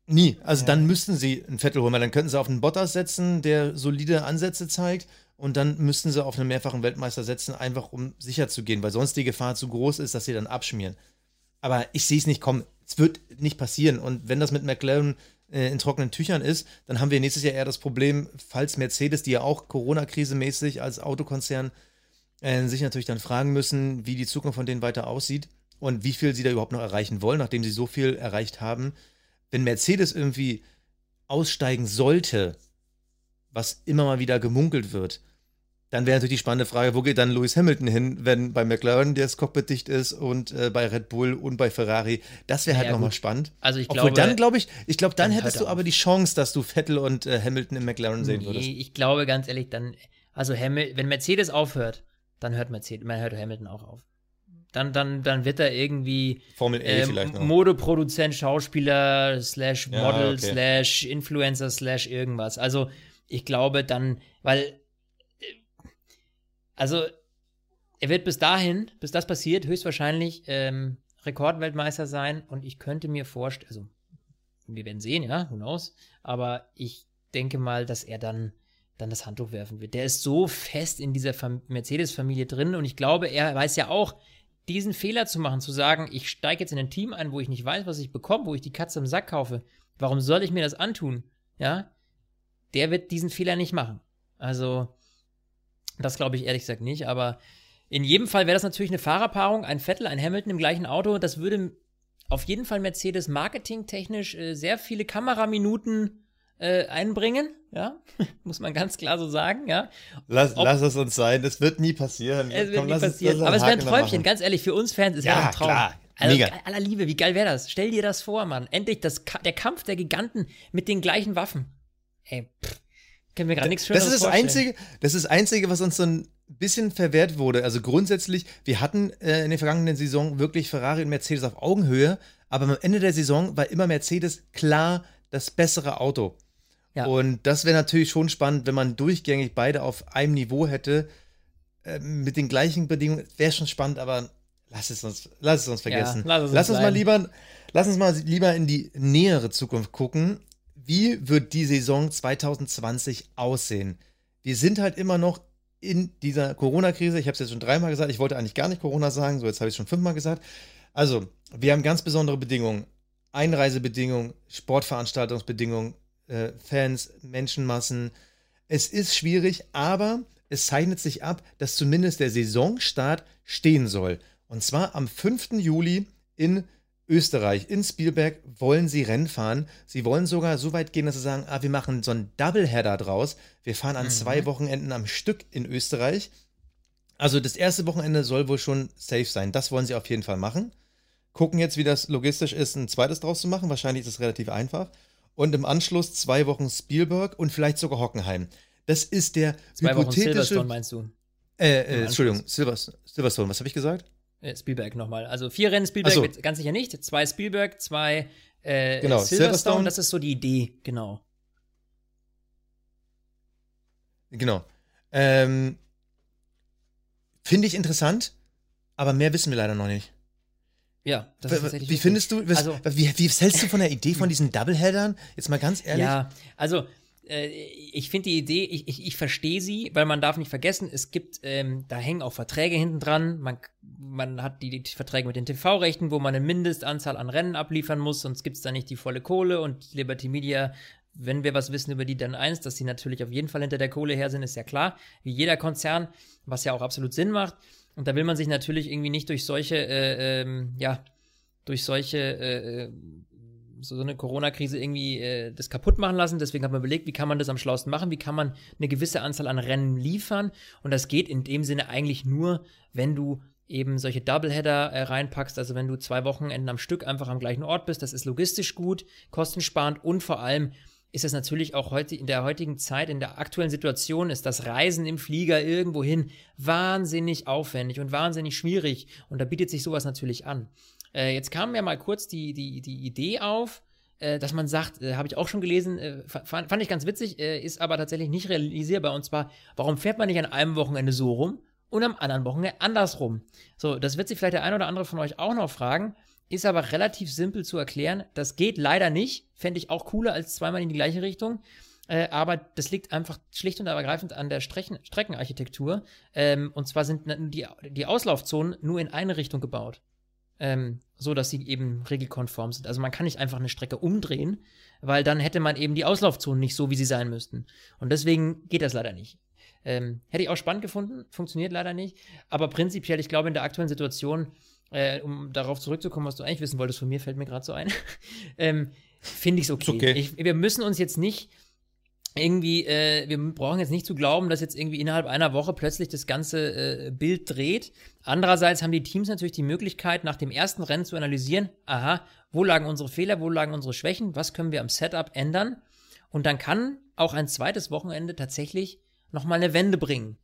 nie. Also dann müssten sie einen Vettel holen, weil dann könnten sie auf einen Bottas setzen, der solide Ansätze zeigt und dann müssten sie auf einen mehrfachen Weltmeister setzen, einfach um sicher zu gehen, weil sonst die Gefahr zu groß ist, dass sie dann abschmieren. Aber ich sehe es nicht kommen. Es wird nicht passieren. Und wenn das mit McLaren äh, in trockenen Tüchern ist, dann haben wir nächstes Jahr eher das Problem, falls Mercedes, die ja auch Corona-Krise-mäßig als Autokonzern äh, sich natürlich dann fragen müssen, wie die Zukunft von denen weiter aussieht und wie viel sie da überhaupt noch erreichen wollen, nachdem sie so viel erreicht haben. Wenn Mercedes irgendwie aussteigen sollte, was immer mal wieder gemunkelt wird, dann wäre natürlich die spannende Frage, wo geht dann Lewis Hamilton hin, wenn bei McLaren das Cockpit dicht ist und äh, bei Red Bull und bei Ferrari. Das wäre halt Ja, nochmal spannend. Also ich Obwohl glaube, dann glaube ich, ich glaube, dann, dann hättest hört du er aber die Chance, dass du Vettel und äh, Hamilton im McLaren sehen würdest. Nee, ich glaube ganz ehrlich, dann, also Hamil wenn Mercedes aufhört, dann hört Mercedes, man hört Hamilton auch auf. Dann, dann, dann wird er irgendwie Formel E ähm, vielleicht noch. Modeproduzent, Schauspieler, slash Ja, Model, okay. slash Influencer, slash irgendwas. Also ich glaube dann, weil, äh, also er wird bis dahin, bis das passiert, höchstwahrscheinlich ähm, Rekordweltmeister sein und ich könnte mir vorstellen, also wir werden sehen, ja, who knows, aber ich denke mal, dass er dann dann das Handtuch werfen wird. Der ist so fest in dieser Fam- Mercedes-Familie drin und ich glaube, er weiß ja auch, diesen Fehler zu machen, zu sagen, ich steige jetzt in ein Team ein, wo ich nicht weiß, was ich bekomme, wo ich die Katze im Sack kaufe. Warum soll ich mir das antun? Ja, der wird diesen Fehler nicht machen. Also, das glaube ich ehrlich gesagt nicht, aber in jedem Fall wäre das natürlich eine Fahrerpaarung, ein Vettel, ein Hamilton im gleichen Auto. Das würde auf jeden Fall Mercedes marketingtechnisch äh, sehr viele Kameraminuten äh, einbringen, ja, muss man ganz klar so sagen, ja. Lass, ob- lass es uns sein, das wird nie passieren. Es wird Komm, nie passieren. Aber es wäre ein Träumchen, ganz ehrlich, für uns Fans ist Ja, ja ein Traum. klar. Also, Mega. aller Liebe, wie geil wäre das? Stell dir das vor, Mann. Endlich das, der Kampf der Giganten mit den gleichen Waffen. Ey, pff, kann mir gerade nichts Schöneres Das ist das vorstellen. Einzige, das ist das Einzige, was uns so ein bisschen verwehrt wurde. Also grundsätzlich, wir hatten äh, in der vergangenen Saison wirklich Ferrari und Mercedes auf Augenhöhe, aber am Ende der Saison war immer Mercedes klar das bessere Auto. Ja. Und das wäre natürlich schon spannend, wenn man durchgängig beide auf einem Niveau hätte, äh, mit den gleichen Bedingungen. Wäre schon spannend, aber lass es uns, lass es uns vergessen. lass es uns lass uns mal lieber, lass uns mal lieber in die nähere Zukunft gucken. Wie wird die Saison 2020 aussehen? Wir sind halt immer noch in dieser Corona-Krise. Ich habe es jetzt schon dreimal gesagt. Ich wollte eigentlich gar nicht Corona sagen. So, jetzt habe ich es schon fünfmal gesagt. Also, wir haben ganz besondere Bedingungen. Einreisebedingungen, Sportveranstaltungsbedingungen, äh, Fans, Menschenmassen. Es ist schwierig, aber es zeichnet sich ab, dass zumindest der Saisonstart stehen soll. Und zwar am 5. Juli in Österreich, in Spielberg, wollen sie Rennen fahren. Sie wollen sogar so weit gehen, dass sie sagen, ah, wir machen so einen Doubleheader draus. Wir fahren an mhm. zwei Wochenenden am Stück in Österreich. Also das erste Wochenende soll wohl schon safe sein. Das wollen sie auf jeden Fall machen. Gucken jetzt, wie das logistisch ist, ein zweites draus zu machen. Wahrscheinlich ist es relativ einfach. Und im Anschluss zwei Wochen Spielberg und vielleicht sogar Hockenheim. Das ist der zwei hypothetische. Wochen Silverstone meinst du? Äh, äh Entschuldigung, Silverstone. Was habe ich gesagt? Äh, Spielberg nochmal. Also vier Rennen Spielberg so. ganz sicher nicht. Zwei Spielberg, zwei äh, genau, Silverstone. Silverstone. Das ist so die Idee, genau. Genau. Ähm, Finde ich interessant, aber mehr wissen wir leider noch nicht. Ja, das ist tatsächlich. Wie findest du, was, also, wie, wie hältst du von der Idee von diesen Doubleheadern? Jetzt mal ganz ehrlich. Ja, also ich finde die Idee, ich, ich, ich verstehe sie, weil man darf nicht vergessen, es gibt, ähm, da hängen auch Verträge hinten dran. Man, man hat die, die Verträge mit den TV-Rechten, wo man eine Mindestanzahl an Rennen abliefern muss, sonst gibt es da nicht die volle Kohle und Liberty Media wenn wir was wissen über die dann eins, dass sie natürlich auf jeden Fall hinter der Kohle her sind, ist ja klar, wie jeder Konzern, was ja auch absolut Sinn macht. Und da will man sich natürlich irgendwie nicht durch solche, äh, ähm, ja, durch solche äh, äh so eine Corona-Krise irgendwie äh, das kaputt machen lassen. Deswegen hat man überlegt, wie kann man das am schlausten machen, wie kann man eine gewisse Anzahl an Rennen liefern. Und das geht in dem Sinne eigentlich nur, wenn du eben solche Doubleheader äh, reinpackst, also wenn du zwei Wochenenden am Stück einfach am gleichen Ort bist, das ist logistisch gut, kostensparend und vor allem ist es natürlich auch heute in der heutigen Zeit, in der aktuellen Situation, ist das Reisen im Flieger irgendwohin wahnsinnig aufwendig und wahnsinnig schwierig. Und da bietet sich sowas natürlich an. Äh, jetzt kam mir mal kurz die, die, die Idee auf, äh, dass man sagt, äh, habe ich auch schon gelesen, äh, fand, fand, ich ganz witzig, äh, ist aber tatsächlich nicht realisierbar. Und zwar, warum fährt man nicht an einem Wochenende so rum und am anderen Wochenende andersrum? So, das wird sich vielleicht der ein oder andere von euch auch noch fragen. Ist aber relativ simpel zu erklären. Das geht leider nicht. Fände ich auch cooler als zweimal in die gleiche Richtung. Äh, aber das liegt einfach schlicht und ergreifend an der Strecken, Streckenarchitektur. Ähm, und zwar sind die, die Auslaufzonen nur in eine Richtung gebaut ähm, so dass sie eben regelkonform sind. Also man kann nicht einfach eine Strecke umdrehen, weil dann hätte man eben die Auslaufzonen nicht so, wie sie sein müssten. Und deswegen geht das leider nicht. Ähm, hätte ich auch spannend gefunden, funktioniert leider nicht. Aber prinzipiell, ich glaube, in der aktuellen Situation, äh, um darauf zurückzukommen, was du eigentlich wissen wolltest, von mir fällt mir gerade so ein, ähm, finde ich es okay. okay. Ich, wir müssen uns jetzt nicht irgendwie, äh, wir brauchen jetzt nicht zu glauben, dass jetzt irgendwie innerhalb einer Woche plötzlich das ganze äh, Bild dreht. Andererseits haben die Teams natürlich die Möglichkeit, nach dem ersten Rennen zu analysieren, aha, wo lagen unsere Fehler, wo lagen unsere Schwächen, was können wir am Setup ändern. Und dann kann auch ein zweites Wochenende tatsächlich nochmal eine Wende bringen.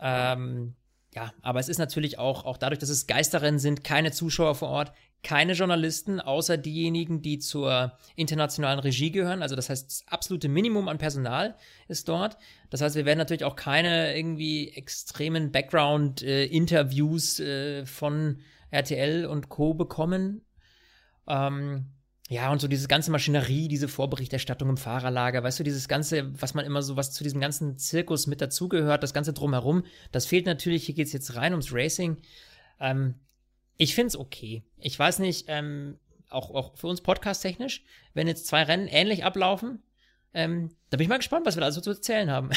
Ähm, ja, aber es ist natürlich auch, auch dadurch, dass es Geisterrennen sind, keine Zuschauer vor Ort, keine Journalisten, außer diejenigen, die zur internationalen Regie gehören. Also das heißt, das absolute Minimum an Personal ist dort. Das heißt, wir werden natürlich auch keine irgendwie extremen Background-Interviews äh, äh, von RTL und Co. bekommen. Ähm, ja, und so diese ganze Maschinerie, diese Vorberichterstattung im Fahrerlager, weißt du, dieses ganze, was man immer so, was zu diesem ganzen Zirkus mit dazugehört, das ganze drumherum, das fehlt natürlich. Hier geht's jetzt rein ums Racing. Ähm, ich finde es okay. Ich weiß nicht, ähm, auch, auch für uns podcast-technisch, wenn jetzt zwei Rennen ähnlich ablaufen, ähm, da bin ich mal gespannt, was wir da so zu erzählen haben.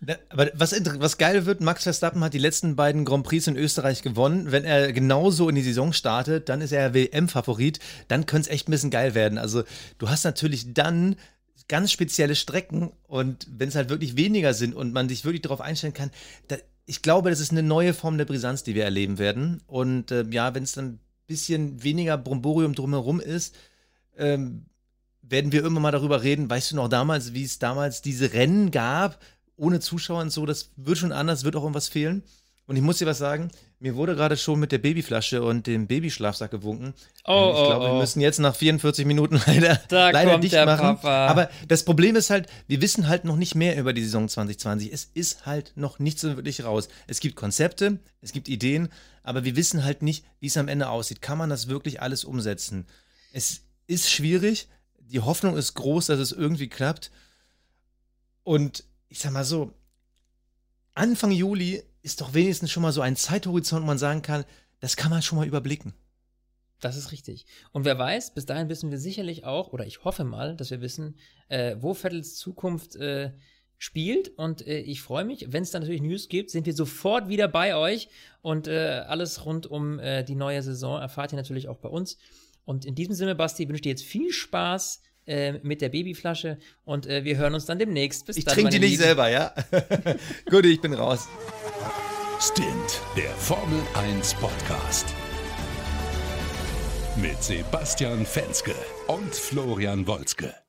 Aber was, was geil wird, Max Verstappen hat die letzten beiden Grand Prix in Österreich gewonnen. Wenn er genauso in die Saison startet, dann ist er WM-Favorit. Dann könnte es echt ein bisschen geil werden. Also, du hast natürlich dann ganz spezielle Strecken und wenn es halt wirklich weniger sind und man sich wirklich darauf einstellen kann, da, ich glaube, das ist eine neue Form der Brisanz, die wir erleben werden. Und äh, ja, wenn es dann ein bisschen weniger Bromborium drumherum ist, ähm, werden wir irgendwann mal darüber reden. Weißt du noch damals, wie es damals diese Rennen gab, ohne Zuschauer und so? Das wird schon anders, wird auch irgendwas fehlen. Und ich muss dir was sagen, mir wurde gerade schon mit der Babyflasche und dem Babyschlafsack gewunken. Oh, ich glaube, oh, wir müssen jetzt nach 44 Minuten leider, da leider dicht machen. Papa. Aber das Problem ist halt, wir wissen halt noch nicht mehr über die Saison 2020. Es ist halt noch nicht so wirklich raus. Es gibt Konzepte, es gibt Ideen, aber wir wissen halt nicht, wie es am Ende aussieht. Kann man das wirklich alles umsetzen? Es ist schwierig. Die Hoffnung ist groß, dass es irgendwie klappt. Und ich sag mal so, Anfang Juli ist doch wenigstens schon mal so ein Zeithorizont, wo man sagen kann, das kann man schon mal überblicken. Das ist richtig. Und wer weiß, bis dahin wissen wir sicherlich auch, oder ich hoffe mal, dass wir wissen, äh, wo Vettels Zukunft äh, spielt. Und äh, ich freue mich, wenn es da natürlich News gibt, sind wir sofort wieder bei euch. Und äh, alles rund um äh, die neue Saison erfahrt ihr natürlich auch bei uns. Und in diesem Sinne, Basti, wünsche ich dir jetzt viel Spaß äh, mit der Babyflasche und äh, wir hören uns dann demnächst. Bis ich trinke die nicht Lieben. selber, ja? Gut, ich bin raus. Stint, der Formel 1 Podcast. Mit Sebastian Fenske und Florian Wolzke.